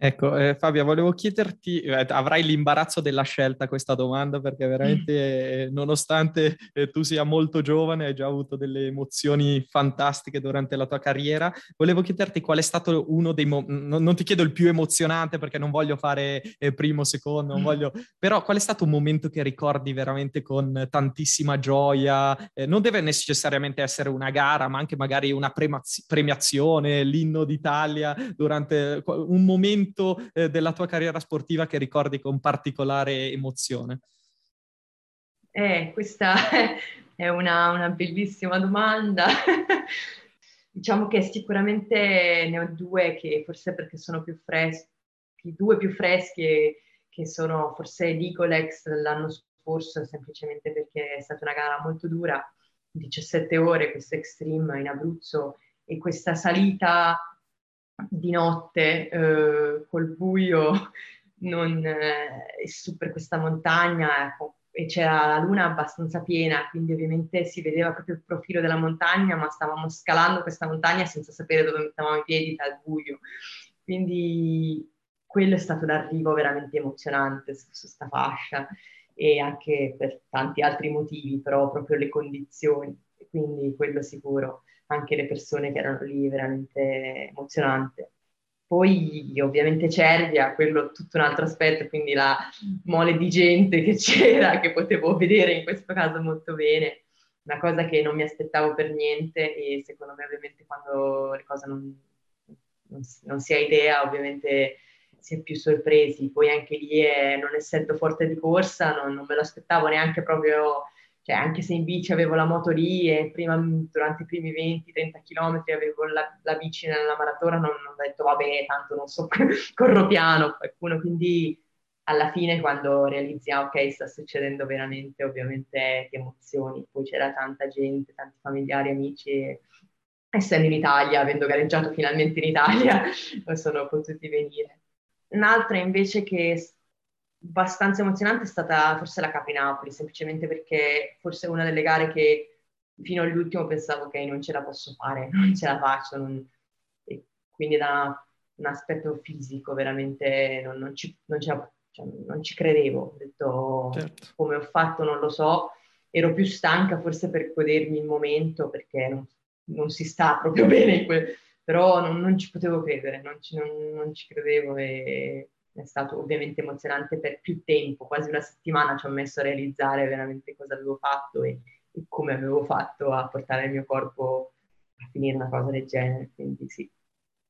Ecco, eh, Fabio, volevo chiederti, eh, avrai l'imbarazzo della scelta questa domanda perché veramente, eh, nonostante eh, tu sia molto giovane, hai già avuto delle emozioni fantastiche durante la tua carriera, volevo chiederti qual è stato uno dei momenti, non, non, ti chiedo il più emozionante perché non voglio fare eh, primo, secondo, non voglio, però qual è stato un momento che ricordi veramente con tantissima gioia? Eh, non deve necessariamente essere una gara, ma anche magari una premiaz- premiazione, l'inno d'Italia, durante un momento momento eh, della tua carriera sportiva che ricordi con particolare emozione? Eh, questa è una, una bellissima domanda. diciamo che sicuramente ne ho due che forse perché sono più freschi, due più fresche che sono forse l'Icolex l'anno scorso, semplicemente perché è stata una gara molto dura, 17 ore, questo extreme in Abruzzo e questa salita di notte eh, col buio non, eh, su per questa montagna ecco, e c'era la luna abbastanza piena, quindi ovviamente si vedeva proprio il profilo della montagna, ma stavamo scalando questa montagna senza sapere dove mettevamo i piedi dal buio. Quindi quello è stato l'arrivo veramente emozionante su questa fascia e anche per tanti altri motivi, però proprio le condizioni, quindi quello sicuro anche le persone che erano lì, veramente emozionante. Poi ovviamente Cervia, quello tutto un altro aspetto, quindi la mole di gente che c'era, che potevo vedere in questo caso molto bene, una cosa che non mi aspettavo per niente e secondo me ovviamente quando le cose non, non, non si ha idea, ovviamente si è più sorpresi. Poi anche lì, è, non essendo forte di corsa, non, non me lo aspettavo neanche proprio cioè anche se in bici avevo la moto lì e prima, durante i primi 20-30 km avevo la, la, bici nella maratona, non, non, ho detto vabbè, tanto non so, corro piano, qualcuno, quindi alla fine quando realizzi, ah, ok, sta succedendo veramente, ovviamente ti emozioni, poi c'era tanta gente, tanti familiari, amici, e essendo in Italia, avendo gareggiato finalmente in Italia, sono potuti venire. Un'altra invece che abbastanza emozionante è stata forse la Capi Napoli, semplicemente perché forse è una delle gare che fino all'ultimo pensavo che non ce la posso fare, non ce la faccio, non... quindi da un aspetto fisico veramente non, non, ci, non, cioè, non ci, credevo, ho detto certo. come ho fatto non lo so, ero più stanca forse per godermi il momento perché non, non si sta proprio bene, però non, non, ci potevo credere, non ci, non ci credevo e è stato ovviamente emozionante per più tempo, quasi una settimana ci ho messo a realizzare veramente cosa avevo fatto e, e come avevo fatto a portare il mio corpo a finire una cosa del genere, quindi sì,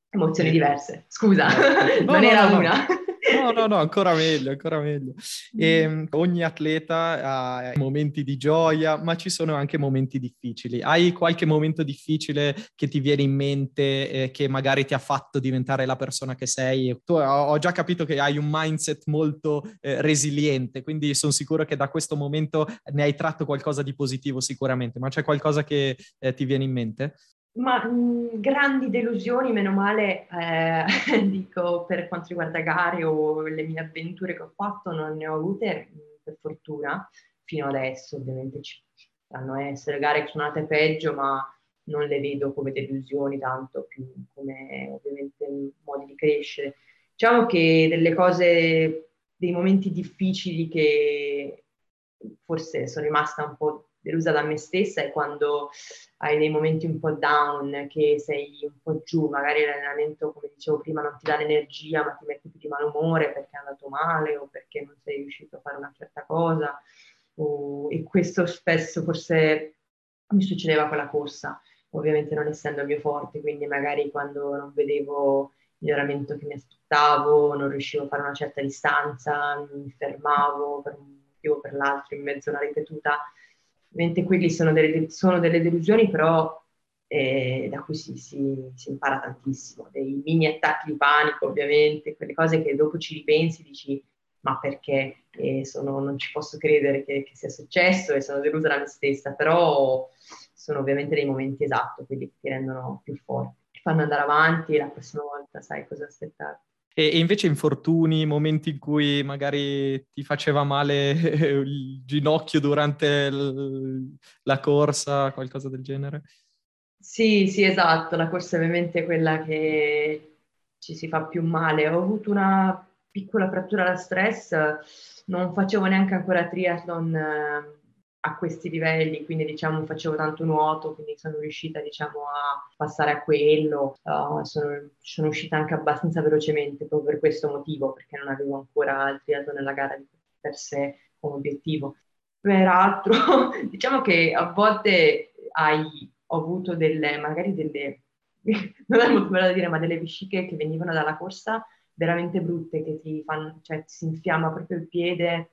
emozioni diverse, scusa, no, non no, era no, una. No, no, no, ancora meglio, ancora meglio. E, ehm, ogni atleta ha momenti di gioia, ma ci sono anche momenti difficili. Hai qualche momento difficile che ti viene in mente, eh, che magari ti ha fatto diventare la persona che sei? Tu, ho già capito che hai un mindset molto eh, resiliente, quindi sono sicuro che da questo momento ne hai tratto qualcosa di positivo sicuramente, ma c'è qualcosa che eh, ti viene in mente? Ma mh, grandi delusioni, meno male, eh, dico, per quanto riguarda gare o le mie avventure che ho fatto, non ne ho avute, per fortuna, fino adesso. Ovviamente ci potranno essere gare che sono andate peggio, ma non le vedo come delusioni, tanto più come ovviamente modi di crescere. Diciamo che delle cose, dei momenti difficili che forse sono rimasta un po' delusa da me stessa è quando hai dei momenti un po' down, che sei un po' giù, magari l'allenamento, come dicevo prima, non ti dà l'energia, ma ti mette più di malumore perché è andato male o perché non sei riuscito a fare una certa cosa. O, e questo spesso forse mi succedeva con la corsa, ovviamente non essendo il mio forte, quindi magari quando non vedevo il miglioramento che mi aspettavo, non riuscivo a fare una certa distanza, mi fermavo per un motivo o per l'altro in mezzo a una ripetuta Ovviamente quelli sono delle, sono delle delusioni, però eh, da cui si, si, si, impara tantissimo, dei mini attacchi di panico ovviamente, quelle cose che dopo ci ripensi e dici ma perché eh, sono, non ci posso credere che, che, sia successo e sono delusa da me stessa, però sono ovviamente dei momenti esatto, quelli che ti rendono più forti, ti fanno andare avanti e la prossima volta sai cosa aspettare. E, invece infortuni, momenti in cui magari ti faceva male il ginocchio durante l- la corsa, qualcosa del genere? Sì, sì, esatto, la corsa è ovviamente quella che ci si fa più male. Ho avuto una piccola frattura da stress, non facevo neanche ancora triathlon eh, a questi livelli, quindi diciamo facevo tanto nuoto, quindi sono riuscita diciamo a passare a quello, uh, sono, sono uscita anche abbastanza velocemente proprio per questo motivo, perché non avevo ancora il triathlon nella gara di per sé come obiettivo. Peraltro, diciamo che a volte hai, ho avuto delle, magari delle, non è molto bello da dire, ma delle vesciche che venivano dalla corsa veramente brutte, che ti fanno, cioè ti si infiamma proprio il piede,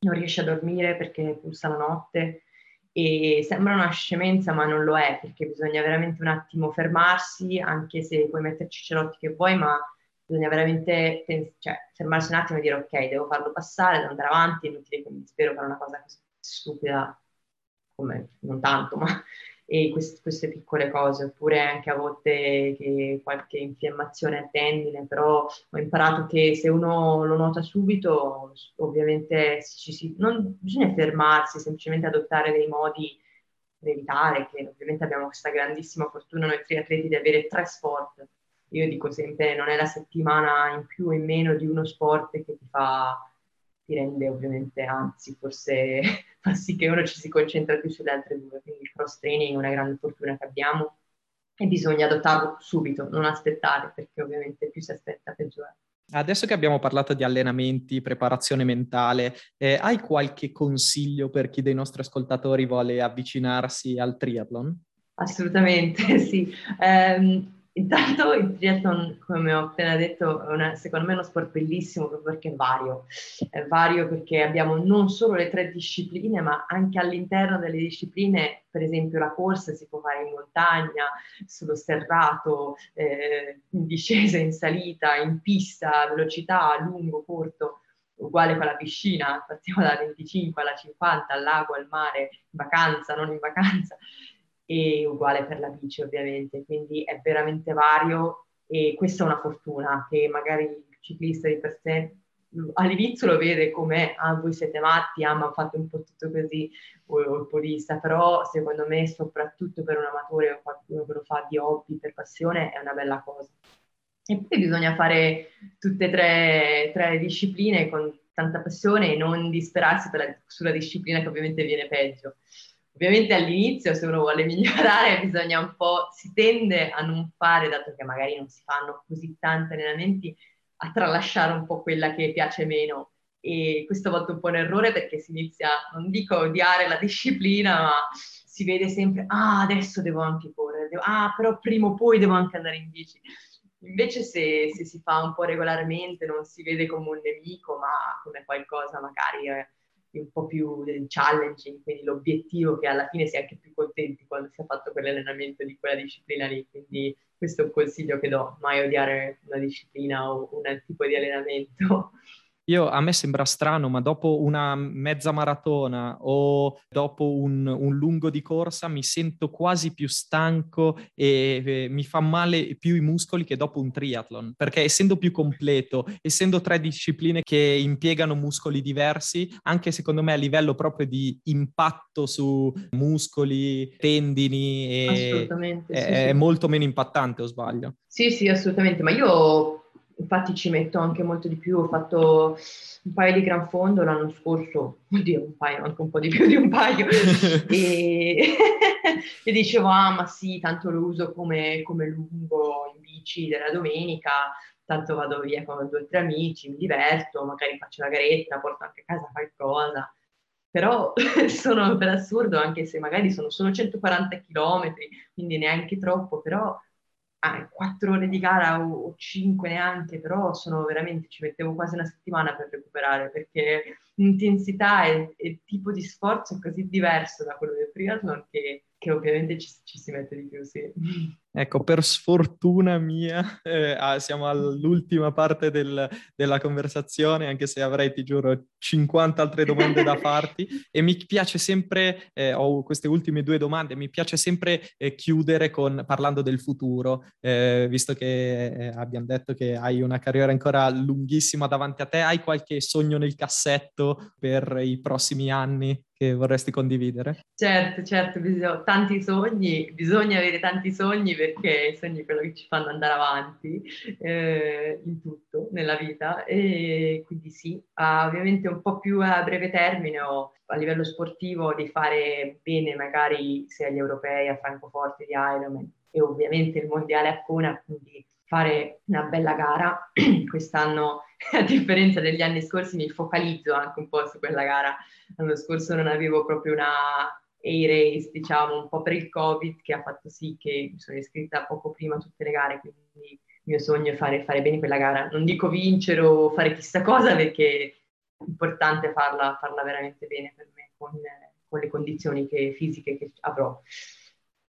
non riesce a dormire perché pulsa la notte e sembra una scemenza ma non lo è perché bisogna veramente un attimo fermarsi anche se puoi metterci i cerotti che vuoi ma bisogna veramente cioè, fermarsi un attimo e dire ok devo farlo passare, devo andare avanti, è inutile che mi spero fare una cosa così stupida come non tanto ma e quest- queste piccole cose, oppure anche a volte che qualche infiammazione al tendine, però ho imparato che se uno lo nota subito, ovviamente ci si, non bisogna fermarsi, semplicemente adottare dei modi per evitare, che ovviamente abbiamo questa grandissima fortuna noi triatleti di avere tre sport. Io dico sempre, non è la settimana in più o in meno di uno sport che ti fa ti rende ovviamente, anzi, forse fa sì che uno ci si concentra più sulle altre due. Quindi il cross training è una grande fortuna che abbiamo e bisogna adottarlo subito, non aspettare, perché ovviamente più si aspetta peggio è. Adesso che abbiamo parlato di allenamenti, preparazione mentale, eh, hai qualche consiglio per chi dei nostri ascoltatori vuole avvicinarsi al triathlon? Assolutamente, sì. Um, Intanto il triathlon, come ho appena detto, è una, secondo me è uno sport bellissimo proprio perché è vario. È vario perché abbiamo non solo le tre discipline, ma anche all'interno delle discipline, per esempio la corsa si può fare in montagna, sullo sterrato, eh, in discesa, in salita, in pista, velocità, lungo, corto, uguale con la piscina, partiamo dalla 25 alla 50, al lago, al mare, in vacanza, non in vacanza e uguale per la bici ovviamente, quindi è veramente vario e questa è una fortuna che magari il ciclista di per sé all'inizio lo vede come ah voi siete matti, ah ma fate un po' tutto così o, o il podista, però secondo me soprattutto per un amatore o qualcuno che lo fa di hobby, per passione, è una bella cosa. E poi bisogna fare tutte e tre, tre discipline con tanta passione e non disperarsi la, sulla disciplina che ovviamente viene peggio. Ovviamente all'inizio se uno vuole migliorare bisogna un po', si tende a non fare, dato che magari non si fanno così tanti allenamenti, a tralasciare un po' quella che piace meno. E questo a è un po' un errore perché si inizia, non dico a odiare la disciplina, ma si vede sempre, ah adesso devo anche correre, devo, ah però prima o poi devo anche andare in bici. Invece se, se, si fa un po' regolarmente non si vede come un nemico, ma come qualcosa magari eh, un po' più challenging, quindi l'obiettivo che alla fine si è anche più contenti quando si è fatto quell'allenamento di quella disciplina lì. Quindi questo è un consiglio che do, mai odiare una disciplina o un tipo di allenamento. Io, a me sembra strano, ma dopo una mezza maratona o dopo un, un lungo di corsa mi sento quasi più stanco e, e, mi fa male più i muscoli che dopo un triathlon, perché essendo più completo, essendo tre discipline che impiegano muscoli diversi, anche secondo me a livello proprio di impatto su muscoli, tendini, e, è, sì, è sì. molto meno impattante, o sbaglio? Sì, sì, assolutamente, ma io infatti ci metto anche molto di più, ho fatto un paio di gran fondo l'anno scorso, oddio un paio, anche un po' di più di un paio, e, e, dicevo ah ma sì, tanto lo uso come, come lungo in bici della domenica, tanto vado via con due o tre amici, mi diverto, magari faccio la garetta, porto anche a casa qualcosa, però sono per assurdo, anche se magari sono solo 140 km, quindi neanche troppo, però ah, quattro ore di gara o, cinque neanche, però sono veramente, ci mettevo quasi una settimana per recuperare perché l'intensità e il tipo di sforzo è così diverso da quello del triathlon che, che ovviamente ci, ci, si mette di più, sì. Ecco, per sfortuna mia, eh, ah, siamo all'ultima parte del, della conversazione, anche se avrei, ti giuro, 50 altre domande da farti. e mi piace sempre, eh, ho queste ultime due domande, mi piace sempre eh, chiudere con, parlando del futuro, eh, visto che eh, abbiamo detto che hai una carriera ancora lunghissima davanti a te. Hai qualche sogno nel cassetto per i prossimi anni? Che vorresti condividere? Certo, certo, bisogna, tanti sogni, bisogna avere tanti sogni perché i sogni quello che ci fanno andare avanti eh, in tutto nella vita e quindi sì, ah, ovviamente un po' più a breve termine o a livello sportivo di fare bene magari sia agli europei a Francoforte di Ironman e ovviamente il mondiale a Cona, quindi fare una bella gara. Quest'anno, a differenza degli anni scorsi, mi focalizzo anche un po' su quella gara. L'anno scorso non avevo proprio una A-race, diciamo, un po' per il Covid, che ha fatto sì che mi sono iscritta poco prima a tutte le gare, quindi il mio sogno è fare, fare bene quella gara. Non dico vincere o fare chissà cosa, perché è importante farla, farla veramente bene per me, con, con le condizioni che, fisiche che avrò.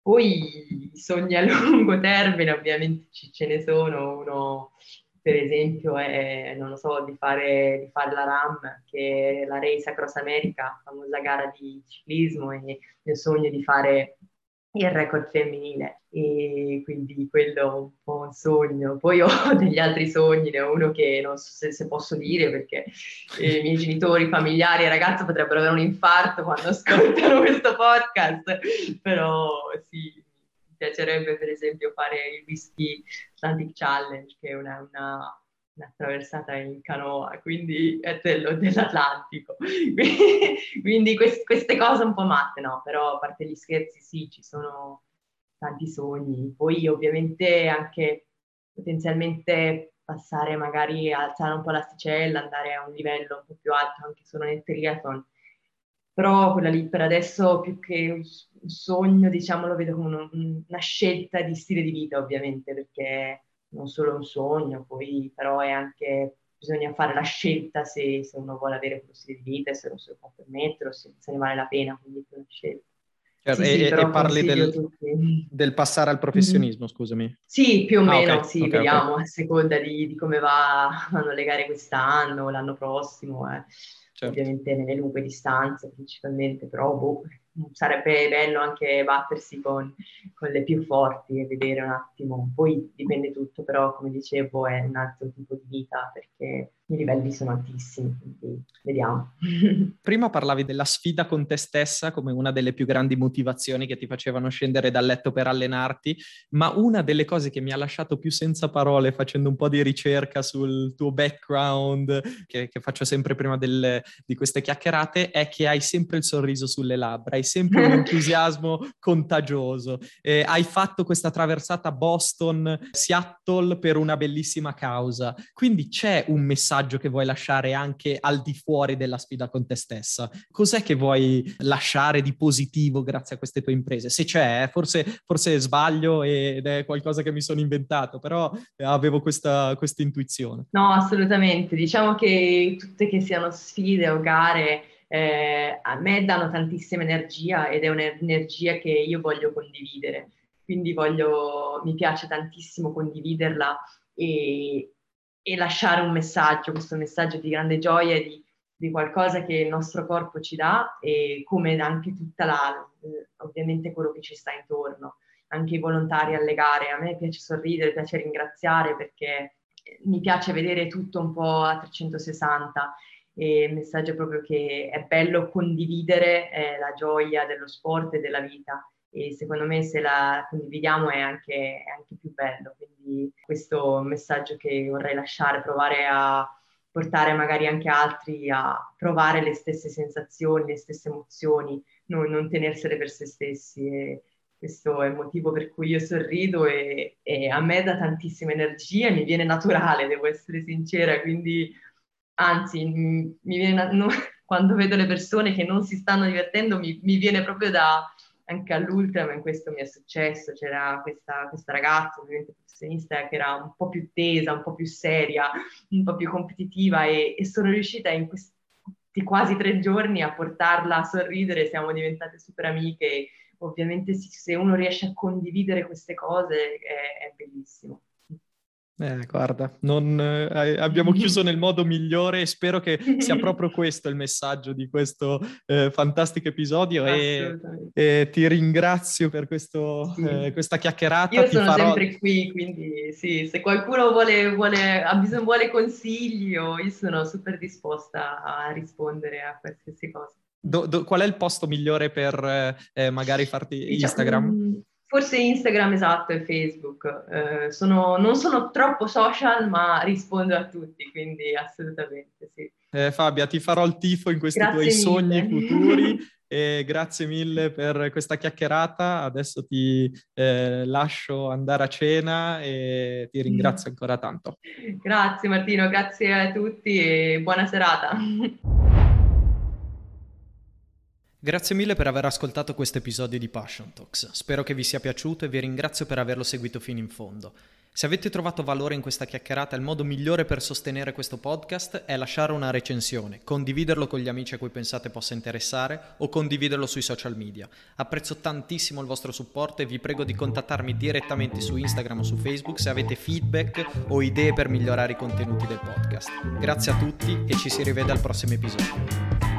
Poi sogni a lungo termine, ovviamente ce ne sono, uno per esempio è, non lo so, di fare, di fare la RAM, che è la Race Across America, famosa gara di ciclismo, e il sogno di fare il record femminile e quindi quello è un po' un sogno. Poi ho degli altri sogni, ne ho uno che non so se, se posso dire perché i miei genitori, familiari e ragazzi potrebbero avere un infarto quando ascoltano questo podcast, però sì, mi piacerebbe per esempio fare il Whisky Atlantic Challenge, che è una, una una traversata in canoa, quindi è dello, dell'Atlantico. quindi, quindi quest, queste cose un po' matte, no? Però a parte gli scherzi, sì, ci sono tanti sogni. Poi ovviamente anche potenzialmente passare magari alzare un po' l'asticella, andare a un livello un po' più alto anche solo nel triathlon. Però quella lì per adesso più che un sogno, diciamo, lo vedo come una, scelta di stile di vita, ovviamente, perché non solo un sogno, poi però è anche bisogna fare la scelta se, se uno vuole avere quello stile di vita, se lo si può permettere se, se ne vale la pena, quindi è una scelta. Certo, sì, e, sì, e parli del, del, passare al professionismo, mm-hmm. scusami. Sì, più o ah, meno, okay, sì, okay, vediamo okay. a seconda di, di, come va, vanno le gare quest'anno, l'anno prossimo, eh. certo. ovviamente nelle lunghe distanze principalmente, però boh, sarebbe bello anche battersi con, con, le più forti e vedere un attimo, poi dipende tutto, però come dicevo è un altro tipo di vita perché i livelli sono altissimi, quindi vediamo. Prima parlavi della sfida con te stessa come una delle più grandi motivazioni che ti facevano scendere dal letto per allenarti, ma una delle cose che mi ha lasciato più senza parole facendo un po' di ricerca sul tuo background, che, che faccio sempre prima del, di queste chiacchierate, è che hai sempre il sorriso sulle labbra, hai sempre un entusiasmo contagioso. Eh, hai fatto questa traversata Boston-Seattle per una bellissima causa, quindi c'è un messaggio che vuoi lasciare anche al di fuori della sfida con te stessa? Cos'è che vuoi lasciare di positivo grazie a queste tue imprese? Se c'è, eh, forse, forse sbaglio ed è qualcosa che mi sono inventato, però avevo questa, questa intuizione. No, assolutamente. Diciamo che tutte che siano sfide o gare eh, a me danno tantissima energia ed è un'energia che io voglio condividere. Quindi voglio, mi piace tantissimo condividerla e, e lasciare un messaggio, questo messaggio di grande gioia di, di, qualcosa che il nostro corpo ci dà e come anche tutta la, eh, ovviamente quello che ci sta intorno, anche i volontari alle gare. A me piace sorridere, piace ringraziare perché mi piace vedere tutto un po' a 360 e il messaggio è proprio che è bello condividere eh, la gioia dello sport e della vita e secondo me se la condividiamo è anche, è anche più bello. Quindi questo è un messaggio che vorrei lasciare, provare a portare magari anche altri a provare le stesse sensazioni, le stesse emozioni, non, non tenersele per se stessi. E questo è il motivo per cui io sorrido e, e a me dà tantissima energia, mi viene naturale, devo essere sincera, quindi anzi mi, viene, no, quando vedo le persone che non si stanno divertendo mi, mi viene proprio da anche all'Ultraman questo mi è successo, c'era questa, questa ragazza, ovviamente professionista, che era un po' più tesa, un po' più seria, un po' più competitiva e, e sono riuscita in questi quasi tre giorni a portarla a sorridere, siamo diventate super amiche. Ovviamente se uno riesce a condividere queste cose è, è bellissimo. Eh, guarda, non, eh, abbiamo chiuso nel modo migliore e spero che sia proprio questo il messaggio di questo eh, fantastico episodio e, e, ti ringrazio per questo, sì. eh, questa chiacchierata. Io ti sono farò... sempre qui, quindi sì, se qualcuno vuole, vuole, ha bisogno, vuole consigli io sono super disposta a rispondere a qualsiasi cosa. Do, do, qual è il posto migliore per eh, magari farti diciamo, Instagram? Forse Instagram esatto e Facebook. Eh, sono, non sono troppo social, ma rispondo a tutti, quindi assolutamente sì. Eh, Fabia, ti farò il tifo in questi grazie tuoi mille. sogni futuri e grazie mille per questa chiacchierata. Adesso ti eh, lascio andare a cena e ti ringrazio ancora tanto. Grazie Martino, grazie a tutti e buona serata. Grazie mille per aver ascoltato questo episodio di Passion Talks. Spero che vi sia piaciuto e vi ringrazio per averlo seguito fino in fondo. Se avete trovato valore in questa chiacchierata, il modo migliore per sostenere questo podcast è lasciare una recensione, condividerlo con gli amici a cui pensate possa interessare o condividerlo sui social media. Apprezzo tantissimo il vostro supporto e vi prego di contattarmi direttamente su Instagram o su Facebook se avete feedback o idee per migliorare i contenuti del podcast. Grazie a tutti e ci si rivede al prossimo episodio.